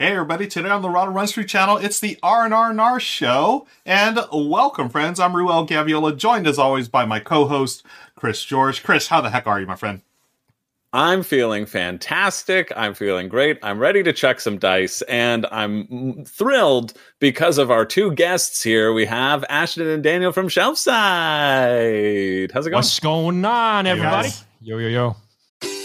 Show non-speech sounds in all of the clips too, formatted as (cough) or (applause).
Hey everybody, today on the Rahdo Runs Through channel, it's the R&R show. And welcome friends, I'm Ruel Gaviola, joined as always by my co-host, Chris George. Chris, how the heck are you, my friend? I'm feeling fantastic. I'm feeling great. I'm ready to check some dice, and I'm thrilled because of our two guests here. We have Ashton and Daniel from Shelfside. How's it going? What's going on, everybody? guys. yo, yo, yo.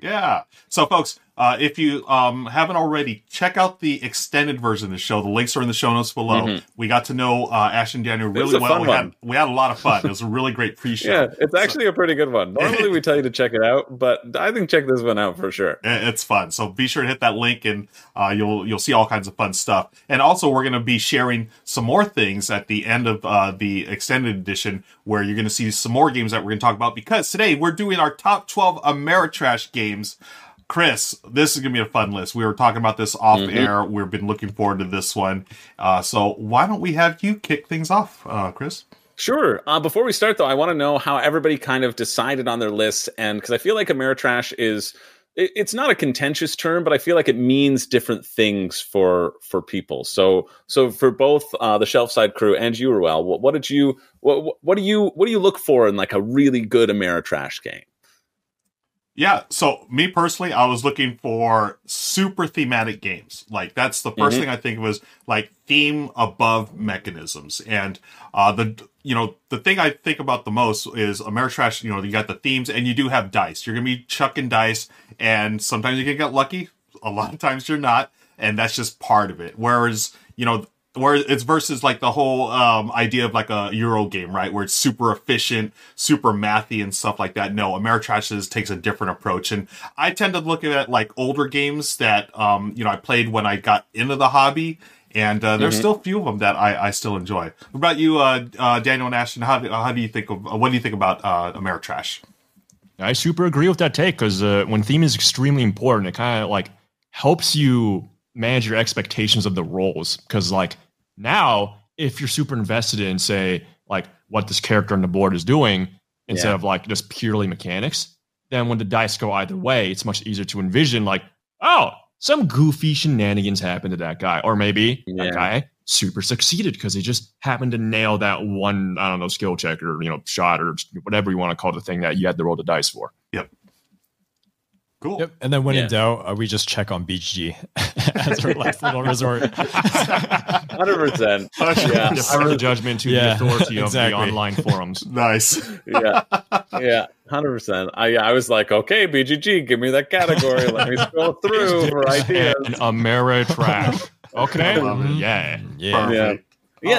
Yeah. So, folks, uh, if you um, haven't already, check out the extended version of the show. The links are in the show notes below. We got to know uh, Ash and Daniel really well. We had, we had a lot of fun. It was a really great pre-show. Yeah, it's actually a pretty good one. Normally we tell you to check it out, but I think check this one out for sure. (laughs) It's fun. So be sure to hit that link and uh, you'll you'll see all kinds of fun stuff. And also we're going to be sharing some more things at the end of uh, the extended edition where you're going to see some more games that we're going to talk about because today we're doing our top 12 Ameritrash games. Chris, this is going to be a fun list. We were talking about this off air. We've been looking forward to this one. Uh, so why don't we have you kick things off, uh, Chris? Sure. Uh, before we start, though, I want to know how everybody kind of decided on their lists, and because I feel like Ameritrash is it, it's not a contentious term, but I feel like it means different things for for people. So so for both uh, the Shelfside crew and you, Ruel, what, what did you what what- what do you what do you look for in like a really good Ameritrash game? Yeah, so me personally, I was looking for super thematic games. Like that's the 1st Mhm. thing I think was like theme above mechanisms. And uh the you know, the thing I think about the most is Ameritrash, you know, you got the themes and you do have dice. You're gonna be chucking dice and sometimes you can get lucky, a lot of times you're not, and that's just part of it. Whereas, you know, where it's versus like the whole um, idea of like a Euro game, right? Where it's super efficient, super mathy and stuff like that. No, Ameritrash is, takes a different approach. And I tend to look at like older games that, um, you know, I played when I got into the hobby. And uh, there's still a few of them that I, I still enjoy. What about you, uh, uh, Daniel and Ashton? How do, how do you think of, what do you think about uh, Ameritrash? I super agree with that take because uh, when theme is extremely important, it kind of like helps you manage your expectations of the roles. Because like now, if you're super invested in say like what this character on the board is doing instead Yeah. of like just purely mechanics, then when the dice go either way, it's much easier to envision like, oh, some goofy shenanigans happened to that guy, or maybe Yeah. that guy super succeeded because he just happened to nail that one I don't know skill check or you know shot or whatever you want to call the thing that you had to roll the dice for. Cool. Yep. And then when Yeah. in doubt, uh, we just check on BGG (laughs) as our last little resort. (laughs) Hundred percent. Yeah. Defer judgment to Yeah, the authority of the online forums. (laughs) Nice. yeah, yeah, hundred percent. I I was like, okay, BGG, give me that category. Let me scroll through for ideas. And Ameritrash. Okay. I love it. Yeah. Yeah. Perfect. Yeah.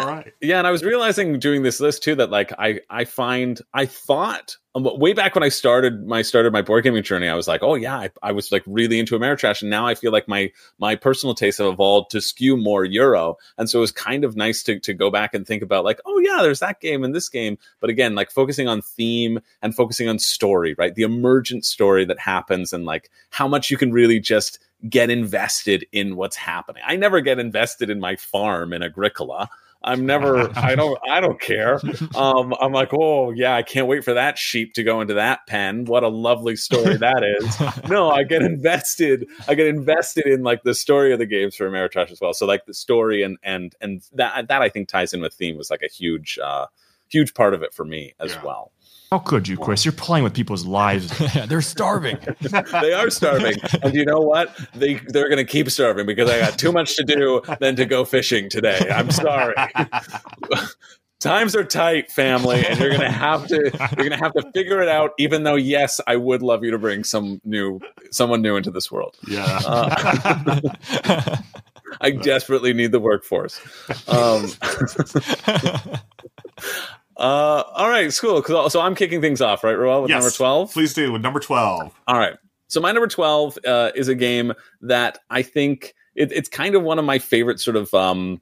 Right. Yeah, and I was realizing doing this list too that like I I find I thought um, way back when I started my started my board gaming journey, I was like, oh yeah, I, I was like really into Ameritrash, and now I feel like my my personal tastes have evolved to skew more Euro, and so it was kind of nice to to go back and think about like, oh yeah, there's that game and this game, but again, like focusing on theme and focusing on story, right? The emergent story that happens, and like how much you can really just get invested in what's happening. I never get invested in my farm in Agricola. I'm never (laughs) I don't I don't care. Um I'm like, "Oh, yeah, I can't wait for that sheep to go into that pen. What a lovely story that is." (laughs) No, I get invested. I get invested in like the story of the games for Ameritrash as well. So like the story and and and that that I think ties in with theme was like a huge uh huge part of it for me as Yeah. well. How could you, Chris? You're playing with people's lives. (laughs) They're starving. (laughs) they are starving, and you know what? They they're going to keep starving because I got too much to do than to go fishing today. I'm sorry. (laughs) Times are tight, family, and you're gonna have to you're gonna have to figure it out. Even though, yes, I would love you to bring some new someone new into this world. Yeah. Uh, I desperately need the workforce. Um, uh, all right, cool. So I'm kicking things off, right, Ruel, with Yes. number twelve. Please do with number 12. All right. So my number 12 uh, is a game that I think it, it's kind of one of my favorite sort of um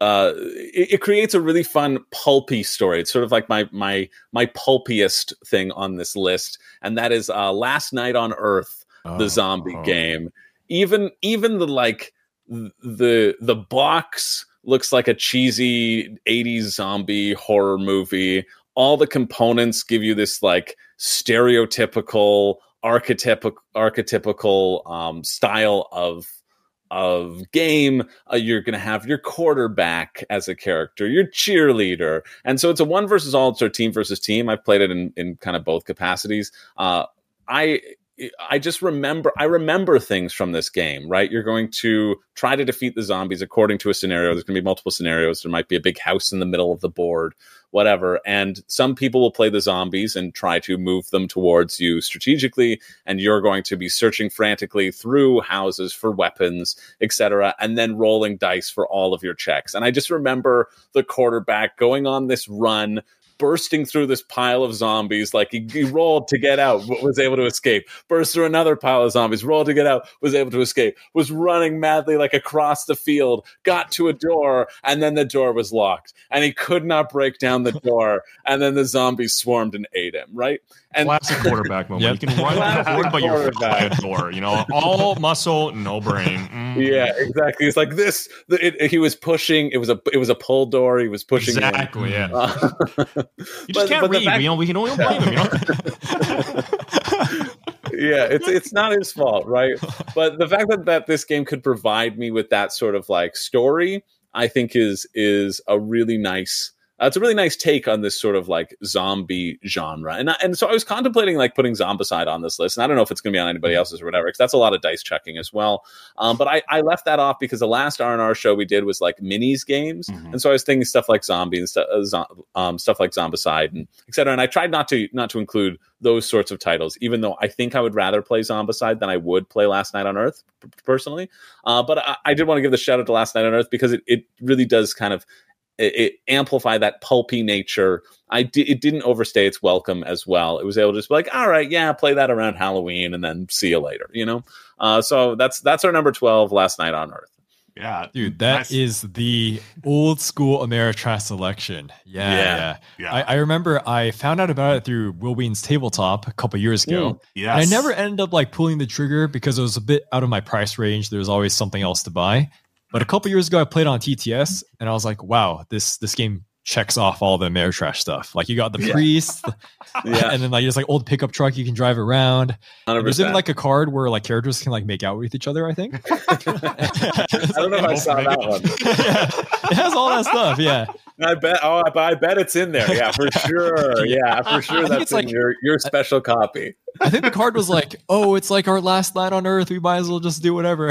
uh it, it creates a really fun pulpy story it's sort of like my my my pulpiest thing on this list and that is uh last night on earth the Oh, zombie oh. game even even the like the the box looks like a cheesy 80s zombie horror movie. All the components give you this like stereotypical archetypical archetypical um, style of of game. Uh, you're going to have your quarterback as a character your cheerleader. And so it's a one versus all it's a team versus team. I've played it in, in kind of both capacities. Uh, i I just remember I remember things from this game, right? You're going to try to defeat the zombies according to a scenario. There's going to be multiple scenarios. There might be a big house in the middle of the board, whatever. And some people will play the zombies and try to move them towards you strategically, and you're going to be searching frantically through houses for weapons, etc., and then rolling dice for all of your checks. And I just remember the quarterback going on this run bursting through this pile of zombies. Like he, he rolled to get out, but was able to escape. Burst through another pile of zombies, rolled to get out, was able to escape. Was running madly like across the field, got to a door, and then the door was locked, and he could not break down the (laughs) door. And then the zombies swarmed and ate him. Right. And Classic quarterback moment. Yep. You can run Classic forward, but you're quarterback. a door. You know, all (laughs) muscle, no brain. Mm. yeah, exactly. It's like this. The, it, he was pushing. It was a. It was a pull door. He was pushing. in. Exactly. Yeah. Uh, (laughs) You just can't read. you know, we can only blame him. You know. (laughs) yeah, it's it's not his fault, right? But the fact that, that this game could provide me with that sort of like story, I think is is a really nice. Uh, it's a really nice take on this sort of like zombie genre, and I, and so I was contemplating like putting Zombicide on this list, and I don't know if it's going to be on anybody else's or whatever, because that's a lot of dice checking as well. Um, but I, I left that off because the last R and R show we did was like minis games, Mhm. and so I was thinking stuff like zombie and stuff, uh, zo- um, stuff like Zombicide and etc. And I tried not to not to include those sorts of titles, even though I think I would rather play Zombicide than I would play Last Night on Earth p- personally. Uh, but I, I did want to give the shout out to Last Night on Earth because it, it really does kind of it, it amplify that pulpy nature. I di- it didn't overstay its welcome as well. It was able to just be like, all right, yeah, play that around Halloween and then see you later, you know. Uh, so that's that's our number twelve, Last Night on Earth. Yeah, Dude, that is Nice. the old school Ameritrash selection. Yeah, Yeah. yeah. Yeah. I, I remember I found out about it through Wil Wheaton's tabletop a couple years ago. yes. And I never ended up like pulling the trigger because it was a bit out of my price range. There was always something else to buy. But a couple years ago, I played on TTS, and I was like, "Wow, this this game checks off all the Ameritrash stuff. Like you got the Yeah. priest, (laughs) (laughs) Yeah, and then like there's like old pickup truck you can drive around. There's even like a card where like characters can like make out with each other. I think. (laughs) I don't know if I saw that one. yeah, it has all that stuff. Yeah, I bet. Oh, I, I bet it's in there. Yeah, for sure. Yeah, for sure. That's like- your your special copy. I think the card was like, "Oh, it's like our last night on Earth. We might as well just do whatever."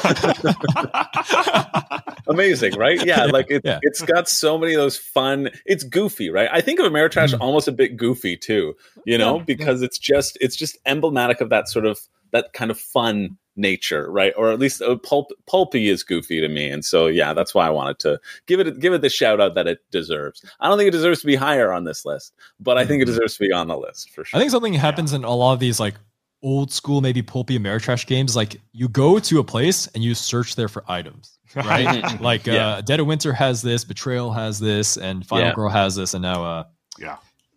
(laughs) Amazing, right? Yeah, like it, Yeah. it's got so many of those fun. It's goofy, right? I think of Ameritrash Mm. almost a bit goofy too. You know, Yeah. because it's just it's just emblematic of that sort of that kind of fun nature, right? Or at least uh, pulp, pulpy is goofy to me, and so yeah, that's why I wanted to give it give it the shout out that it deserves. I don't think it deserves to be higher on this list, but I think it deserves to be on the list for sure. I think something happens in a lot of these like old school, maybe pulpy Ameritrash games. Like you go to a place and you search there for items, right? (laughs) like uh, Dead of Winter has this, Betrayal has this, and Final Yeah. Girl has this, and now uh, Yeah.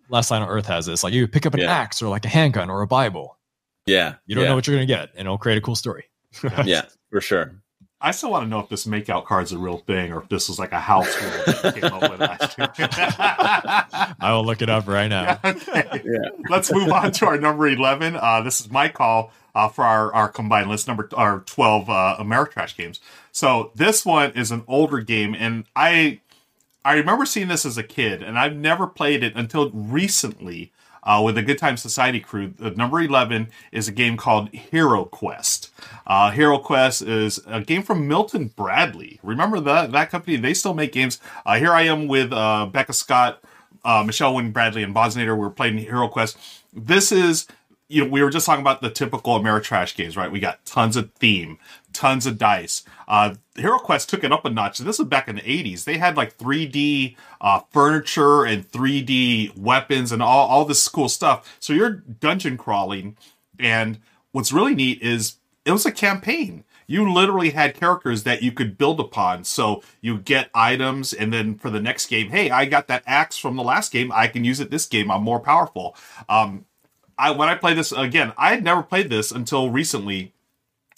Last Night on Earth has this. Like you pick up an Yeah. axe or like a handgun or a Bible. yeah, You don't yeah, know what you're gonna get, and it'll create a cool story. (laughs) yeah, for sure. I still want to know if this makeout card's a real thing or if this was like a house rule came up with last year. (laughs) I will look it up right now. (laughs) Okay. Yeah. Let's move on to our number 11. Uh, this is my call uh, for our, our combined list, number our 12 uh, Ameritrash games. So this one is an older game, and I I remember seeing this as a kid, and I've never played it until recently uh, with the Good Time Society crew. The number 11 is a game called Hero Quest. Uh, Hero Quest is a game from Milton Bradley. Remember that that company? They still make games. Uh, here I am with uh, Becca Scott, uh, Michelle Nguyen Bradley, and Bosnator. We're playing Hero Quest. This is you know, we were just talking about the typical Ameritrash games, right? We got tons of theme, tons of dice. Uh, Hero Quest took it up a notch. This was back in the 80s. They had like 3D uh, furniture and 3D weapons and all, all this cool stuff. So you're dungeon crawling. And what's really neat is it was a campaign. you literally had characters that you could build upon. So you get items, and then for the next game, hey, I got that axe from the last game. I can use it this game. I'm more powerful. Um, I when I played this again, I had never played this until recently,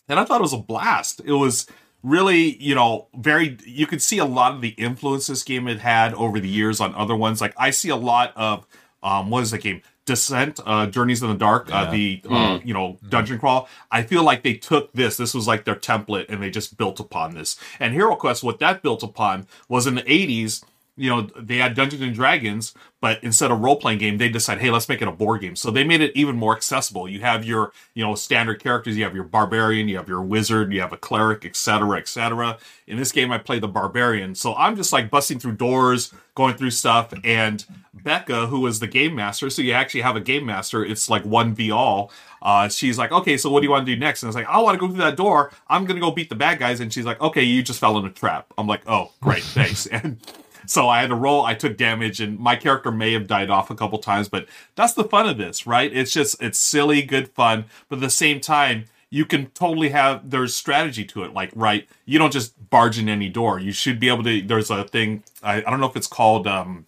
and I thought it was a blast. It was really, you know, very. You could see a lot of the influence this game had had over the years on other ones. Like I see a lot of um, what is the game? Descent, uh, Journeys in the Dark, uh, the uh, you know dungeon crawl. I feel like they took this. This was like their template, and they just built upon this. And Hero Quest, what that built upon was in the '80s you know they had Dungeons and Dragons, but instead of role playing game, they decided, hey, let's make it a board game. So they made it even more accessible. You have your you know standard characters. You have your barbarian, you have your wizard, you have a cleric, etc., etc. In this game, I play the barbarian, so I'm just like busting through doors, going through stuff, and Becca, who was the game master, so you actually have a game master. It's like one v all. Uh, she's like, okay, so what do you want to do next? And I was like, I want to go through that door. I'm gonna go beat the bad guys. And she's like, okay, you just fell in a trap. I'm like, oh, great, thanks. (laughs) and so I had to roll. I took damage, and my character may have died off a couple times, but that's the fun of this, right? It's just it's silly, good fun, but at the same time, you can totally have there's strategy to it. Like, right, you don't just barge in any door. You should be able to. There's a thing. I, I don't know if it's called um,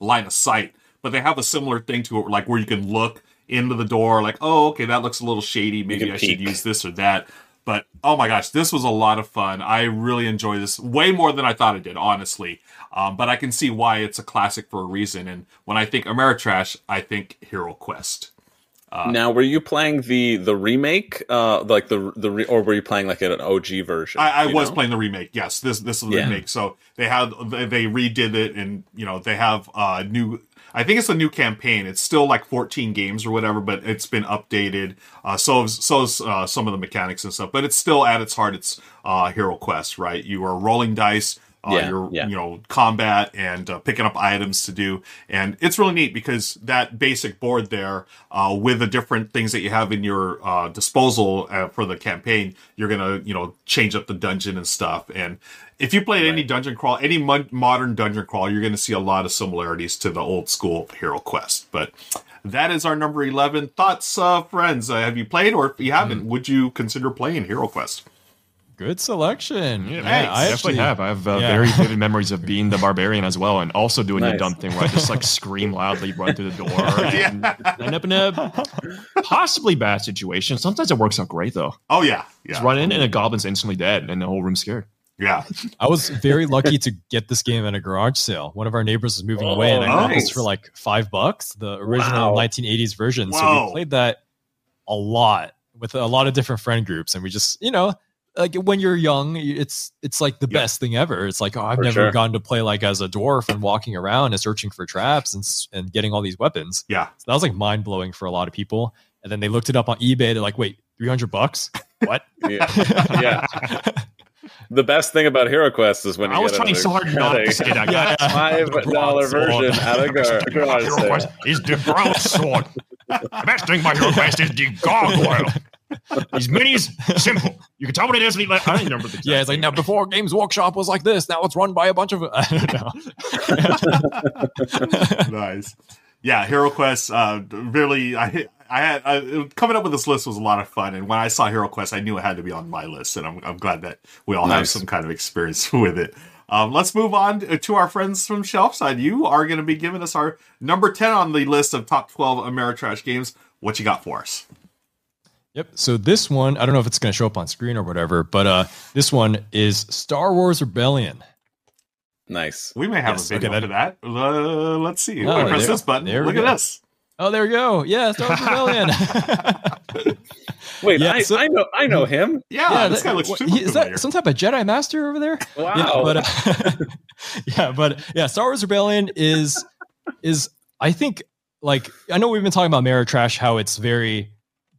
line of sight, but they have a similar thing to it, like where you can look into the door, like, oh, okay, that looks a little shady. Maybe I should use this or that. But oh my gosh, this was a lot of fun. I really enjoy this way more than I thought it did, honestly. Um, but I can see why it's a classic for a reason. And when I think Ameritrash, I think Hero Quest. Uh, now, were you playing the the remake, uh, like the the re- or were you playing like an OG version? I, I was know? playing the remake. Yes, this this is the yeah. remake. So they had they redid it, and you know they have uh, new I think it's a new campaign. It's still like 14 games or whatever, but it's been updated. Uh, so so uh, some of the mechanics and stuff, but it's still at its heart, it's uh, Hero Quest, right? You are rolling dice. Uh, yeah, your yeah. you know combat and uh, picking up items to do and it's really neat because that basic board there uh, with the different things that you have in your uh, disposal uh, for the campaign you're gonna you know change up the dungeon and stuff and if you play right. any dungeon crawl any mo- modern dungeon crawl you're gonna see a lot of similarities to the old school hero quest but that is our number 11 thoughts uh, friends have you played or if you haven't mm. would you consider playing hero quest Good selection. Yeah, yeah I actually have. I have uh, yeah. very vivid memories of being the barbarian as well, and also doing nice. the dumb thing where I just like scream loudly, run through the door, (laughs) and yeah. end up in a possibly bad situation. Sometimes it works out great though. Oh yeah, yeah. Just run in and a goblin's instantly dead, and the whole room's scared. Yeah. I was very lucky to get this game at a garage sale. One of our neighbors was moving oh, away, and I got nice. this for like five bucks, the original wow. 1980s version. Wow. So we played that a lot with a lot of different friend groups, and we just, you know, like when you're young, it's it's like the best thing ever. It's like oh, I've for never sure. gotten to play like as a dwarf and walking around and searching for traps and and getting all these weapons. Yeah, so that was like mind blowing for a lot of people. And then they looked it up on eBay. They're like, wait, three hundred bucks? What? (laughs) yeah. yeah. (laughs) The best thing about Hero Quest is when I was trying so hard not to say that. yeah, (laughs) five dollar version out of garage. Hero Quest is the broadsword. the best thing about Hero Quest is the gargoyle. (laughs) These minis, simple. You can tell what it is. Like, I don't remember the. Yeah, it's like now before Games Workshop was like this. Now it's run by a bunch of. (laughs) I don't know. (laughs) nice. Yeah, Hero Quest. Uh, really, I I had I, coming up with this list was a lot of fun, and when I saw Hero Quest, I knew it had to be on my list, and I'm I'm glad that we all nice. have some kind of experience with it. Um, let's move on to our friends from Shelfside. You are going to be giving us our number 10 on the list of top 12 Ameritrash games. What you got for us? Yep. So this one, I don't know if it's going to show up on screen or whatever, but uh, this one is Star Wars Rebellion. Nice. We may have yes, a video okay, that. that. Uh, let's see. Oh, press this button. Look at this. Oh, there we go. Yeah, Star Wars Rebellion. (laughs) (laughs) Wait, yeah, I, so, I, know, I know him. Yeah, yeah this that, guy looks super he, Is that some type of Jedi Master over there? Wow. Yeah, but uh, (laughs) yeah, but yeah, Star Wars Rebellion is is I think like I know we've been talking about Ameritrash, how it's very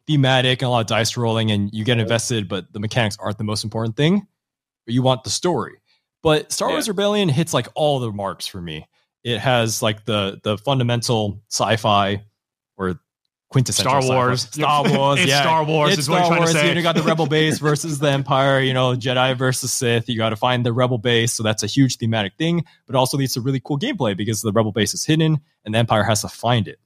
thematic and a lot of dice rolling and you get invested, but the mechanics aren't the most important thing. But you want the story. But Star Wars Rebellion hits like all the marks for me. It has like the the fundamental sci-fi or quintessential Star Wars. Star (laughs) Wars, yeah. Star Wars. It's Star Wars. You got the Rebel base (laughs) versus the Empire. You know, Jedi versus Sith. You got to find the Rebel base, so that's a huge thematic thing. But also leads to really cool gameplay because the Rebel base is hidden and the Empire has to find it.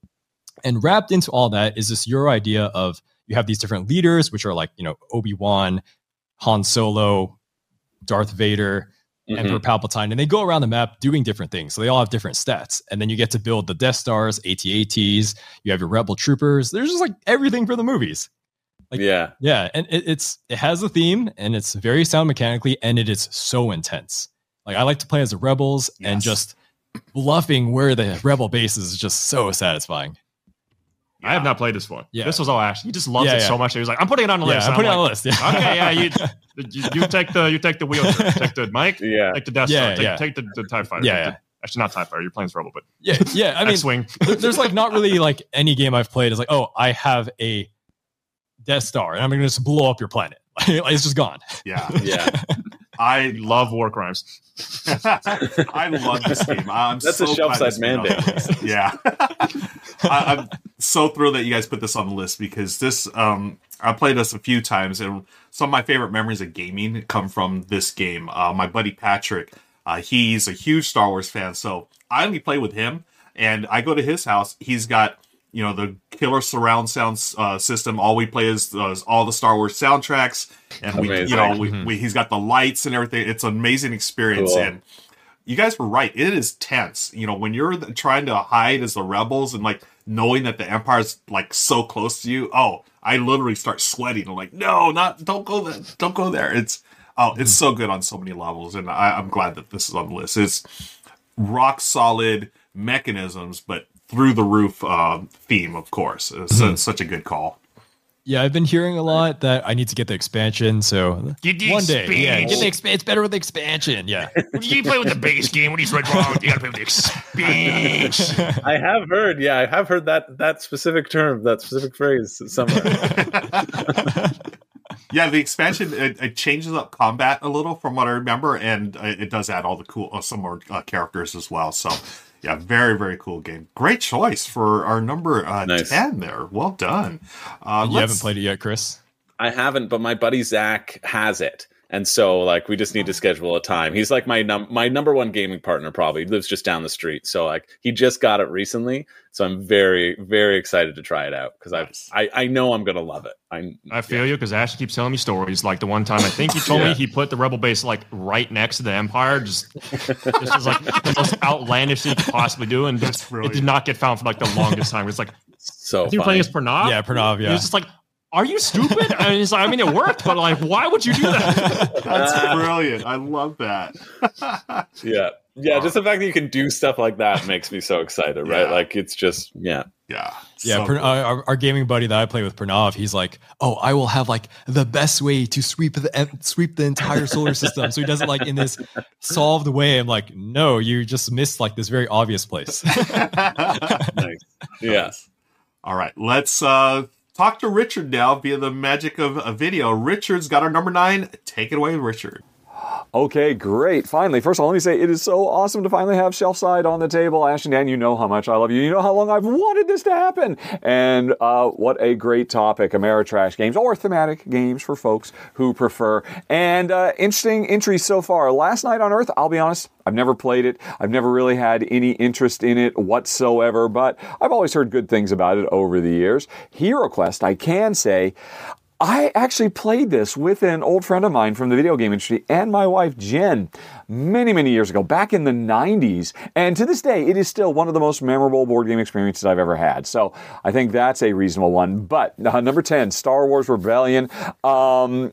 And wrapped into all that is this your idea of you have these different leaders, which are like, you know, Obi Wan, Han Solo, Darth Vader, Mhm. Emperor Palpatine, and they go around the map doing different things. So they all have different stats. And then you get to build the Death Stars, AT-ATs, you have your Rebel Troopers. There's just like everything for the movies. Like- yeah. Yeah, and it, it's it has a theme and it's very sound mechanically and it is so intense. Like I like to play as the rebels and just bluffing where the rebel base is just so satisfying. I have not played this one. Yeah. This was all Ash. He just loves Yeah, it yeah. so much. He was like, "I'm putting it on the Yeah, list." I'm And putting it on the list. Yeah. okay, yeah, you, (laughs) you you take the you take the wheel, take the mic, (laughs) Yeah. take the Death Yeah, Star, take, yeah. take the, the Tie Fighter. Yeah, yeah. the- actually not Tie Fighter. You're playing as Rebel, but yeah, yeah. I mean, X-wing. there's like not really like any game I've played is like, oh, I have a Death Star and I'm gonna just blow up your planet. (laughs) It's just gone. Yeah, Yeah. I Love war crimes. (laughs) (laughs) I love this game. I'm That's so a Shelfside mandate. on the list. Yeah, (laughs) I, I'm so thrilled that you guys put this on the list because this um I played this a few times and some of my favorite memories of gaming come from this game. Uh, my buddy Patrick, uh, he's a huge Star Wars fan, so I only play with him. And I go to his house. He's got you know the killer surround sound uh, system. All we play is, uh, is all the Star Wars soundtracks, and we you know we, we he's got the lights and everything. It's an amazing experience Cool. and you guys were right. It is tense. You know, when you're trying to hide as the rebels and like knowing that the empire's like so close to you. Oh, I literally start sweating. I'm like, no, not don't go there. Don't go there. It's oh, it's so good on so many levels, and I, I'm glad that this is on the list. It's rock solid mechanisms, but through the roof uh, theme, of course. It's su- such a good call. Yeah, I've been hearing a lot that I need to get the expansion. So Get the one day, yeah, get the expansion. It's better with the expansion. Yeah, (laughs) you play with the base game. What are you right wrong? You gotta play with the expansion. I have heard, yeah, I have heard that that specific term, that specific phrase somewhere. (laughs) Yeah, the expansion it, it changes up combat a little from what I remember, and uh, it does add all the cool uh, some more uh, characters as well. So, yeah, very very cool game. Great choice for our number uh, Nice. ten there. Well done. Uh, you let's- haven't played it yet, Chris. I haven't, but my buddy Zach has it. And so like we just need to schedule a time. He's like my num- my number one gaming partner probably. He lives just down the street. So like he just got it recently. So I'm very very excited to try it out because Nice. I I know I'm going to love it. I I feel you because Ash keeps telling me stories. Like the one time I think he told Yeah. me he put the rebel base like right next to the Empire, just this is like the most outlandish thing you could possibly do, and That's just, it did not get found for like the longest time. It's like so you were playing as Pranav. Yeah, Pranav, He yeah. was just like, "Are you stupid?" And he's like, "I mean, it worked, but like, why would you do that?" (laughs) That's (laughs) brilliant. I love that. (laughs) Yeah. Yeah, just the fact that you can do stuff like that makes me so excited, right? Yeah. Like it's just yeah. Yeah, Yeah, so Pran- cool. our, our gaming buddy that I play with, Pranav, he's like, "Oh, I will have like the best way to sweep the sweep the entire solar system." So he does it like in this solved way. I'm like, "No, you just missed like this very obvious place." Nice. Yeah. All right, let's uh, talk to Richard now via the magic of a video. Richard's got our number nine. Take it away, Richard. Okay, great. Finally, first of all, let me say it is so awesome to finally have Shelfside on the table. Ash and Dan, you know how much I love you. You know how long I've wanted this to happen. And uh, what a great topic Ameritrash games or thematic games for folks who prefer. And uh, interesting entries so far. Last Night on Earth, I'll be honest, I've never played it. I've never really had any interest in it whatsoever, but I've always heard good things about it over the years. Hero Quest, I can say, I actually played this with an old friend of mine from the video game industry and my wife Jen many, many years ago, back in the 90s. And to this day, it is still one of the most memorable board game experiences I've ever had. So I think that's a reasonable one. But uh, number 10, Star Wars Rebellion. Um,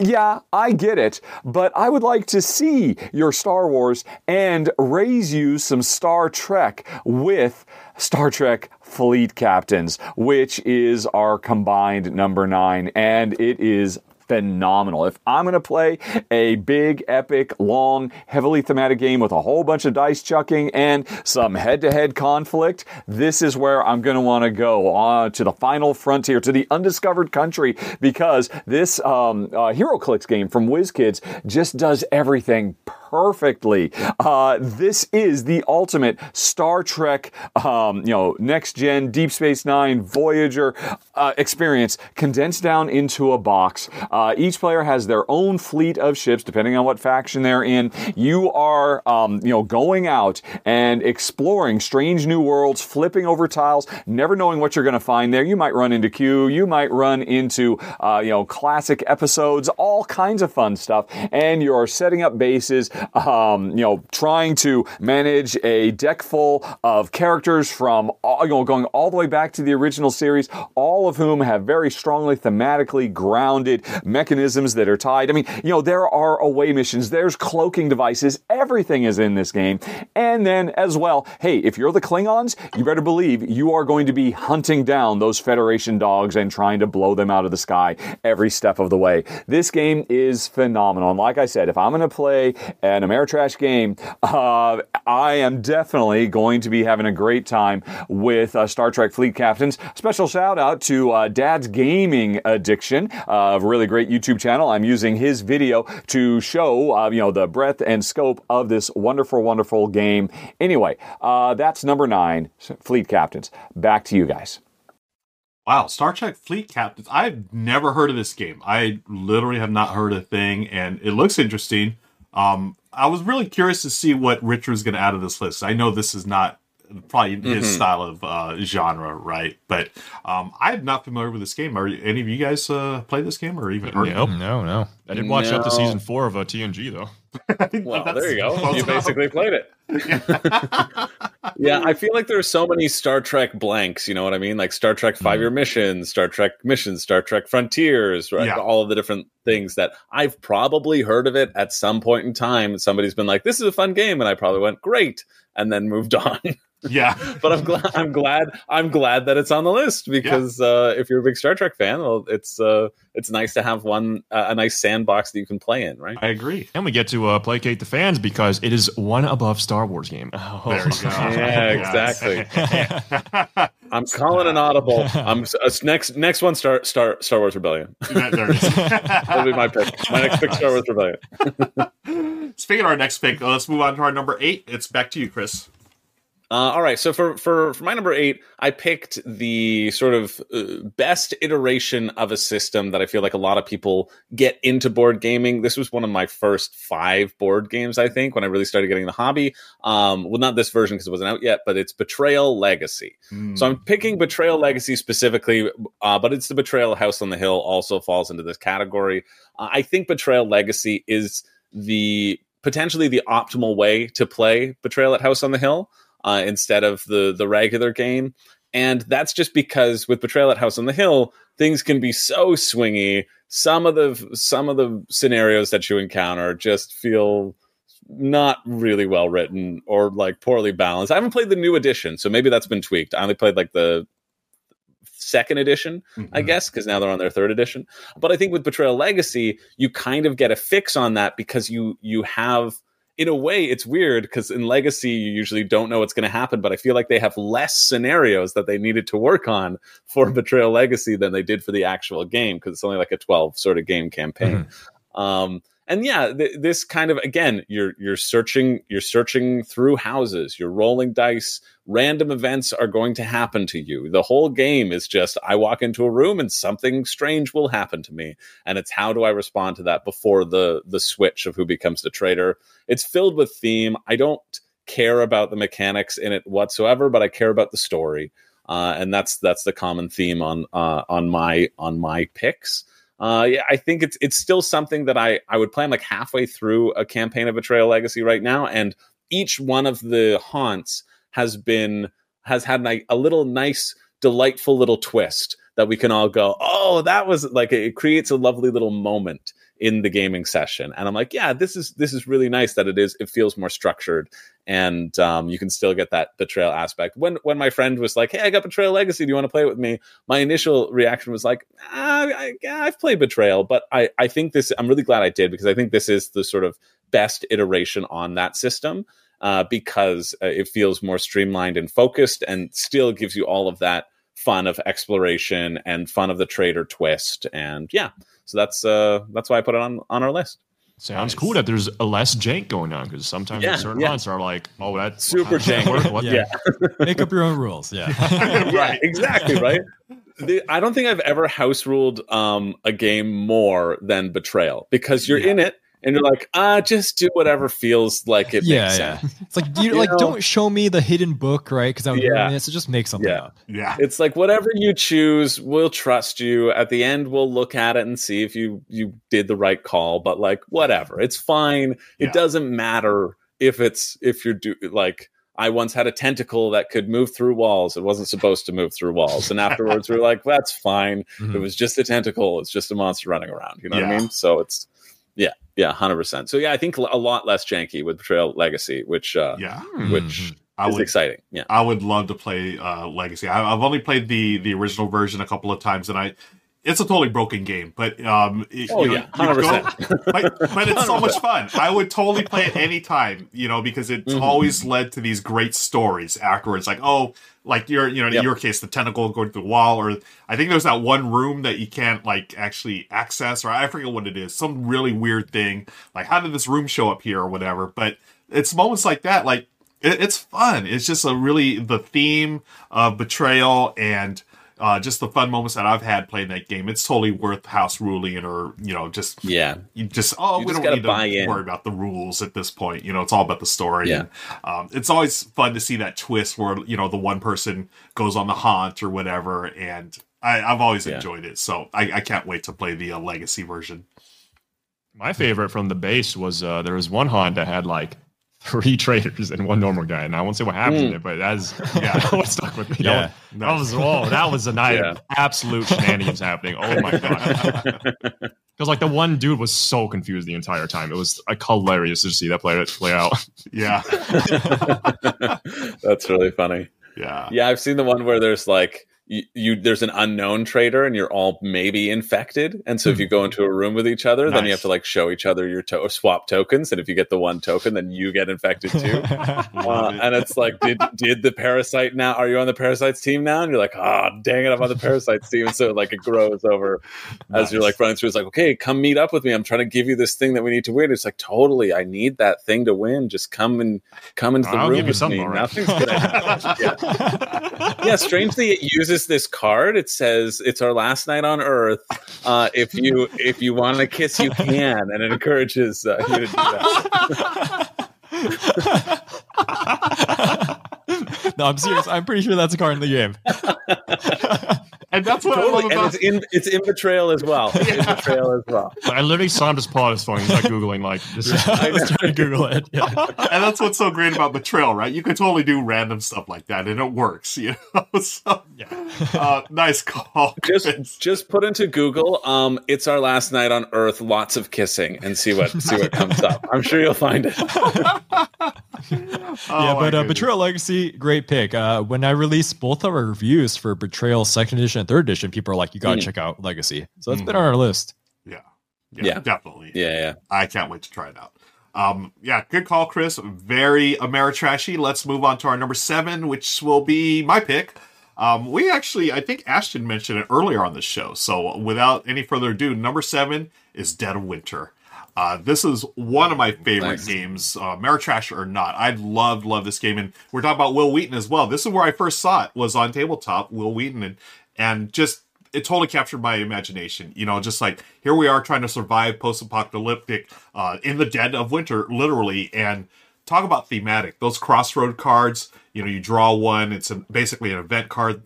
yeah, I get it, but I would like to see your Star Wars and raise you some Star Trek with Star Trek Fleet Captains, which is our combined number nine, and it is phenomenal. If I'm going to play a big, epic, long, heavily thematic game with a whole bunch of dice chucking and some head to head conflict, this is where I'm going to want to go on to the final frontier, to the undiscovered country, because this um, uh, HeroClix game from WizKids just does everything perfectly. Uh, this is the ultimate Star Trek, um, you know, next gen, Deep Space Nine, Voyager uh, experience condensed down into a box. Uh, each player has their own fleet of ships, depending on what faction they're in. You are, um, you know, going out and exploring strange new worlds, flipping over tiles, never knowing what you're going to find there. You might run into Q, you might run into, uh, you know, classic episodes, all kinds of fun stuff, and you're setting up bases, um, you know, trying to manage a deck full of characters from, all, you know, going all the way back to the original series, all of whom have very strongly thematically grounded mechanisms that are tied. I mean, you know, there are away missions, there's cloaking devices, everything is in this game. And then as well, hey, if you're the Klingons, you better believe you are going to be hunting down those Federation dogs and trying to blow them out of the sky every step of the way. This game is phenomenal. And like I said, if I'm going to play an Ameritrash game, uh, I am definitely going to be having a great time with uh, Star Trek Fleet Captains. Special shout out to uh, Dad's Gaming Addiction, uh, a really great YouTube channel. I'm using his video to show, uh, you know, the breadth and scope of this wonderful, wonderful game. Anyway, uh, that's number nine, Fleet Captains. Back to you guys. Wow, Star Trek Fleet Captains. I've never heard of this game. I literally have not heard a thing, and it looks interesting. Um, I was really curious to see what Richard was going to add to this list. I know this is not probably his Mhm. style of uh, genre, right? But um, I'm not familiar with this game. Are any of you guys uh, play this game or even heard Nope. No, no. I did watch up to season four of uh, TNG though. (laughs) Well, That's there you go. You basically played it. (laughs) yeah, I feel like there are so many Star Trek blanks. You know what I mean? Like Star Trek Five Year Mission, Star Trek Mission, Star Trek Frontiers, right? Yeah. All of the different things that I've probably heard of it at some point in time. Somebody's been like, "This is a fun game," and I probably went, "Great," and then moved (laughs) on. Yeah. (laughs) but I'm glad. I'm glad. I'm glad that it's on the list because uh, if you're a big Star Trek fan, well, it's uh, it's nice to have one uh, a nice sandbox that you can play in, right? I agree. And we get to uh, placate the fans because it is one above Star Wars game. There you go. (laughs) (laughs) Yeah, exactly. I'm calling an audible. I'm uh, next next one. Star Star Star Wars Rebellion. There- there it is. That'll be my pick. My next pick, Star Wars Rebellion. Speaking of our next pick, uh, let's move on to our number eight. It's back to you, Chris. Uh, all right. So for, for for my number eight, I picked the sort of uh, best iteration of a system that I feel like a lot of people get into board gaming. This was one of my first five board games, I think, when I really started getting the hobby. Um, well, not this version because it wasn't out yet, but it's Betrayal Legacy. So I'm picking Betrayal Legacy specifically, uh, but it's the Betrayal House on the Hill also falls into this category. Uh, I think Betrayal Legacy is the potentially the optimal way to play Betrayal at House on the Hill uh, instead of the the regular game. And that's just because with Betrayal at House on the Hill, things can be so swingy. Some of the some of the scenarios that you encounter just feel not really well written or like poorly balanced. I haven't played the new edition, so maybe that's been tweaked. I only played like the second edition, I guess, because now they're on their third edition. But I think with Betrayal Legacy, you kind of get a fix on that because you you have in a way it's weird because in Legacy you usually don't know what's going to happen, but I feel like they have less scenarios that they needed to work on for Betrayal Legacy than they did for the actual game because it's only like a 12 sort of game campaign. Um, and yeah, th- this kind of again, you're you're searching you're searching through houses, you're rolling dice. Random events are going to happen to you. The whole game is just I walk into a room and something strange will happen to me, and it's how do I respond to that before the the switch of who becomes the traitor. It's filled with theme. I don't care about the mechanics in it whatsoever, but I care about the story, uh, and that's that's the common theme on uh, on my on my picks. Uh, yeah, I think it's it's still something that I I would play. I'm like halfway through a campaign of Betrayal Legacy right now, and each one of the haunts has been has had like a little nice, delightful little twist that we can all go, oh, that was like it creates a lovely little moment in the gaming session, and I'm like, yeah, this is this is really nice that it is. It feels more structured, and um, you can still get that betrayal aspect. When when my friend was like, hey, I got Betrayal Legacy, do you want to play it with me? My initial reaction was like, ah, I, yeah, I've played Betrayal, but I I think this. I'm really glad I did because I think this is the sort of best iteration on that system uh, because uh, it feels more streamlined and focused and still gives you all of that fun of exploration and fun of the trader twist and yeah so that's uh that's why i put it on on our list Sounds Nice. cool that there's a less jank going on because sometimes Yeah, certain yeah. haunts are like, oh, that's Super how does that jank. work? (laughs) What the- Yeah. (laughs) Make up your own rules. Yeah. (laughs) right exactly right the, i don't think i've ever house ruled um, a game more than betrayal because you're in it and you're like ah just do whatever feels like it yeah, makes yeah. sense It's like you You like know? don't show me the hidden book, right? Because I'm Yeah. doing it, so just make something Yeah. up. Yeah. it's like whatever you choose we'll trust you at the end we'll look at it and see if you you did the right call but like whatever it's fine it Yeah. doesn't matter if it's if you're do like I once had a tentacle that could move through walls. It wasn't supposed to move through walls. And afterwards, we are like, that's fine. (laughs) It Mhm. was just a tentacle. It's just a monster running around. You know what I mean? So it's, yeah, yeah, 100%. So yeah, I think a lot less janky with Betrayal Legacy, which, uh, Yeah. which Mhm. I is would exciting. Yeah. I would love to play uh, Legacy. I, I've only played the the original version a couple of times, and I it's a totally broken game. But um, it- Oh, you know, yeah, you go- 100%. but, but it's so much (laughs) fun. I would totally play it anytime, you know, because it's Mhm. always led to these great stories afterwards. Like, oh, like your, you know, in Yep. your case, the tentacle going through the wall, or I think there's that one room that you can't like actually access, or I forget what it is, some really weird thing. Like, how did this room show up here, or whatever? But it's moments like that, like it, it's fun. It's just a really the theme of betrayal and. Uh, just the fun moments that I've had playing that game. It's totally worth house ruling or, you know, just Yeah. you just oh You we just don't gotta need buy to in. worry about the rules at this point you know it's all about the story Yeah. and, um, it's always fun to see that twist where you know the one person goes on the haunt or whatever and I, i've always Yeah. enjoyed it so i, I can't wait to play the uh, legacy version My favorite from the base was uh, there was one haunt that had like three (laughs) traders and one normal guy, and I won't say what happened Mm. in it, but that's (laughs) yeah, (laughs) that one stuck with me. That Yeah. one- That, was oh, that was a night Yeah. of absolute shenanigans happening. Oh my god! Because like the one dude was so confused the entire time. It was like hilarious to see that play play out. yeah That's really funny. yeah Yeah, I've seen the one where there's like you, you there's an unknown traitor and you're all maybe infected, and so if you go into a room with each other, then you have to like show each other your to- swap tokens, and if you get the one token, then you get infected too. (laughs) Uh, it. and it's like, did did the parasite now? Are you on the parasites team now? And you're like, oh, dang it, I'm on the parasites team. And so like it grows over as you're like running through. It's like, okay, come meet up with me. I'm trying to give you this thing that we need to win. It's like, totally, I need that thing to win. Just come and come into the I'll room give you with something, me. right. Nothing's gonna happen. yeah. (laughs) yeah, strangely, it uses this card. It says it's our last night on Earth. Uh, if you if you want to kiss, you can, and it encourages uh, you to do that. (laughs) no, I'm serious. I'm pretty sure that's a card in the game. (laughs) and that's what I Totally, love and about it's in it's in betrayal as well. It's (laughs) in betrayal as well. I literally saw him just pull out his phone. He's like googling like this. Is, (laughs) I was (laughs) trying to Google it. Yeah. and that's what's so great about betrayal right you can totally do random stuff like that and it works you know so yeah. uh, nice call Chris. Just just put into Google. Um, it's our last night on Earth. Lots of kissing, and see what see what comes up. I'm sure you'll find it. Oh, yeah, but uh. Betrayal Legacy, great pick. Uh, when I released both of our reviews for Betrayal Second Edition and Third Edition, people are like, "You got to Mm. check out Legacy." So that's been Mhm. on our list. yeah. yeah Yeah. definitely Yeah, yeah. I can't wait to try it out. Um, yeah, good call, Chris. Very Ameritrashy. Let's move on to our number seven, which will be my pick. Um, we actually, I think Ashton mentioned it earlier on the show. So without any further ado, number seven is Dead of Winter. Uh, this is one of my favorite Nice. games, uh, Ameritrash or not. I love, love this game. And we're talking about Wil Wheaton as well. This is where I first saw it, was on tabletop, Wil Wheaton. And, and just it totally captured my imagination. You know, just like here we are trying to survive post-apocalyptic uh, in the dead of winter, literally, and talk about thematic. Those crossroad cards. You know, you draw one. It's a, basically an event card.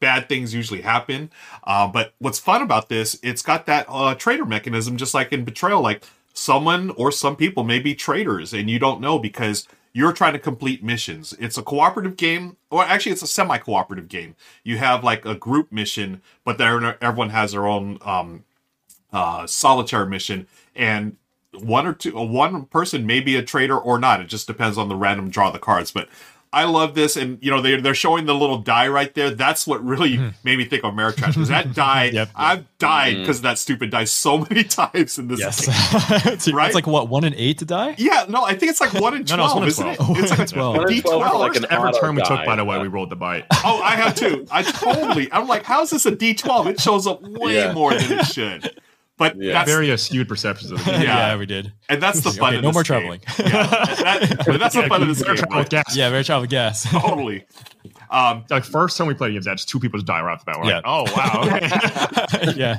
Bad things usually happen, uh, but what's fun about this? It's got that uh, traitor mechanism, just like in Betrayal. Like someone or some people may be traitors, and you don't know because you're trying to complete missions. It's a cooperative game, or actually, it's a semi-cooperative game. You have like a group mission, but there everyone has their own um, uh, solitary mission, and one or two, one person may be a traitor or not. It just depends on the random draw of the cards. But I love this, and you know they they're showing the little die right there. That's what really hmm. made me think of Ameritrash because that die, (laughs) Yep. I've died mm. because of that stupid die so (laughs) many times in this Yes, game. (laughs) it's, Right? it's like what one in eight to die. Yeah, no, I think it's like one in No, no, twelve, it's one in isn't 12. it? It's like a 12. One in D 12 like an Every turn we took, die. by the way, we rolled the bite. Oh, I have too. I totally. I'm like, how is this a D12? It shows up way Yeah. more than it should. But Yeah. that's Very skewed perceptions of the game. (laughs) Yeah. yeah, we did. and that's the Okay, fun. of no this more game. traveling. Yeah, that- but that's the fun of you this game. travel right? gas. Yeah, very travel gas. (laughs) Totally. Um, Like first time we played games, that just two people just die right off the bat. We're Yeah. like, oh wow. Okay. (laughs) yeah.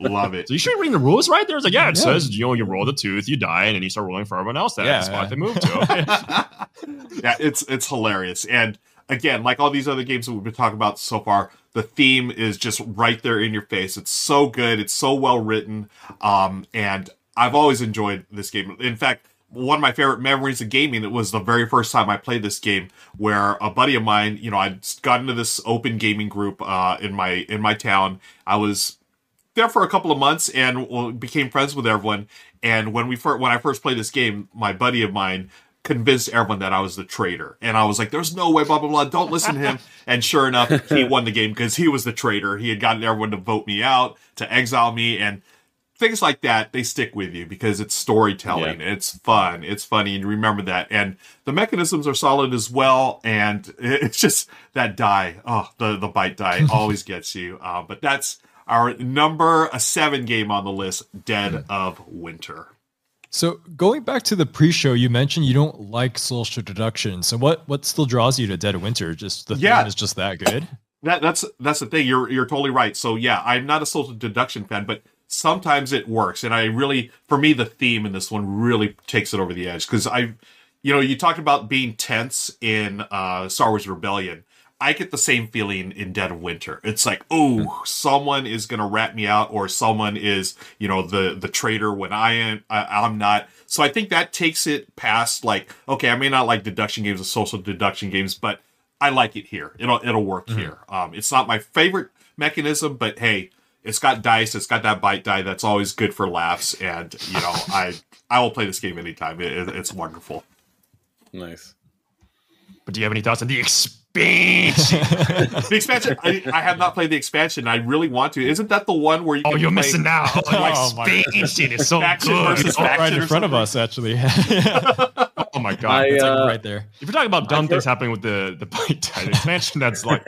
love it. so you should read the rules right there. It's like, yeah, it Yeah. says you know you roll the tooth, you die, and then you start rolling for everyone else. That's Yeah, the spot yeah. they move to. Yeah, it's it's hilarious. And again, like all these other games that we've been talking about so far, the theme is just right there in your face. It's so good. It's so well written. Um, and I've always enjoyed this game. In fact, one of my favorite memories of gaming, it was the very first time I played this game where a buddy of mine, you know, I'd got into this open gaming group uh, in my in my town. I was there for a couple of months and became friends with everyone. And when we first, when I first played this game, my buddy of mine convinced everyone that I was the traitor. And I was like, "There's no way, blah blah blah. Don't listen to him." (laughs) And sure enough, he won the game because he was the traitor. He had gotten everyone to vote me out, to exile me, and things like that. They stick with you because it's storytelling. It's fun. It's funny, and you remember that. And the mechanisms are solid as well. And (laughs) it's just that die. Oh, the the bite die (laughs) always gets you. Uh, but that's our number seven game on the list, Dead of Winter. So going back to the pre-show, you mentioned you don't like social deduction. So what what still draws you to Dead of Winter? Just the Yeah. theme is just that good. That that's that's the thing. You're you're totally right. So yeah, I'm not a social deduction fan, but sometimes it works. And I really, for me, the theme in this one really takes it over the edge because I, you know, you talked about being tense in uh, Star Wars Rebellion. I get the same feeling in Dead of Winter. It's like, oh, someone is gonna rat me out, or someone is, you know, the the traitor when I am I, I'm not. So I think that takes it past like, okay, I may not like deduction games or social deduction games, but I like it here. It'll it'll work here. Um, it's not my favorite mechanism, but hey, it's got dice. It's got that bite die. That's always good for laughs. And you know, (laughs) I I will play this game anytime. It, it- it's wonderful. Nice. But do you have any thoughts on the expansion? (laughs) The expansion. I, I have not played the expansion. I really want to. Isn't that the one where you? oh, you're play- missing out. (laughs) Like oh, my expansion is so faction good. versus Oh, right in or front of us, actually. (laughs) Oh my god. I, it's like uh, right there. if you're talking about dumb I things heard- happening with the the bite expansion, that's like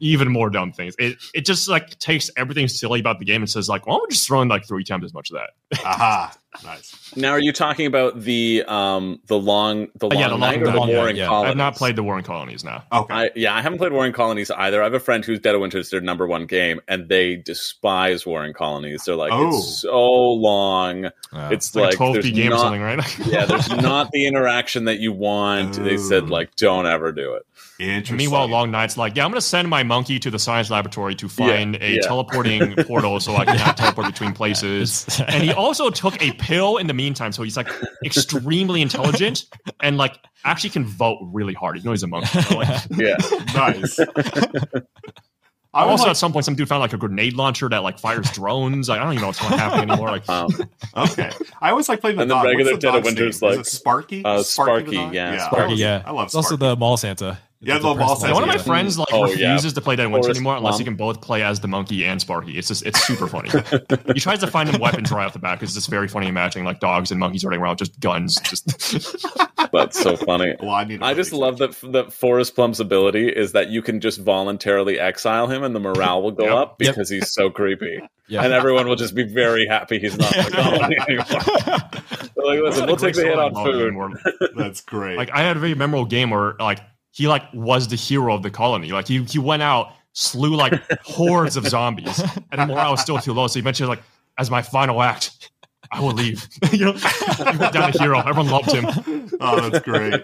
even more dumb things. It it just like takes everything silly about the game and says like, well, we're just throwing like three times as much of that. Aha! Nice. Now, are you talking about the um the long the long, yeah, the long- night the the long warring night, yeah. colonies? I've not played the Warring Colonies now. Okay. I, yeah, I haven't played Warring Colonies either. I have a friend who's Dead of Winter is their number one game, and they despise Warring Colonies. They're like, Oh. it's so long. Uh, it's, It's like, like, a 12 there's game not, or something, right? (laughs) yeah, there's not the interaction that you want. They said Oh. like, don't ever do it. Interesting. Meanwhile, Long Night's like, yeah, I'm going to send my monkey to the science laboratory to find a yeah. teleporting (laughs) portal so I can have teleport between places. (laughs) And he also took a pill in the meantime, so he's like extremely intelligent and like actually can vote really hard. You know, he's a monkey. so, like, (laughs) Yeah, nice. I also, like, at some point, some dude found like a grenade launcher that like fires drones. Like, I don't even know what's going to happen anymore. Like, um, okay. I always like playing the And the dog. What's regular the Dead of Winter's name? Is like- it Sparky. uh, the Sparky, dog? yeah, I Sparky, love- yeah. I love It's also the mall Santa. Yeah, The the mall one of my yeah. friends like Oh, yeah. refuses to play Dead Winter anymore unless Plum. he can both play as the monkey and Sparky. It's just it's super funny. (laughs) he tries to find them weapons right off the bat because it's just very funny imagining like dogs and monkeys running around with just guns. Just (laughs) that's so funny. (laughs) Well, I need. I just love that that Forest Plum's ability is that you can just voluntarily exile him and the morale will go Yep. up because he's so creepy. Yeah. And everyone will just be very happy he's not in the colony anymore. Like, listen, we'll take the hit on food. That's great. Like I had a very memorable game where like he like was the hero of the colony. Like he he went out, slew like hordes of zombies, and the morale was still too low. So he mentioned like as my final act, I will leave. (laughs) you know, he went down a hero. Everyone loved him. oh, that's great.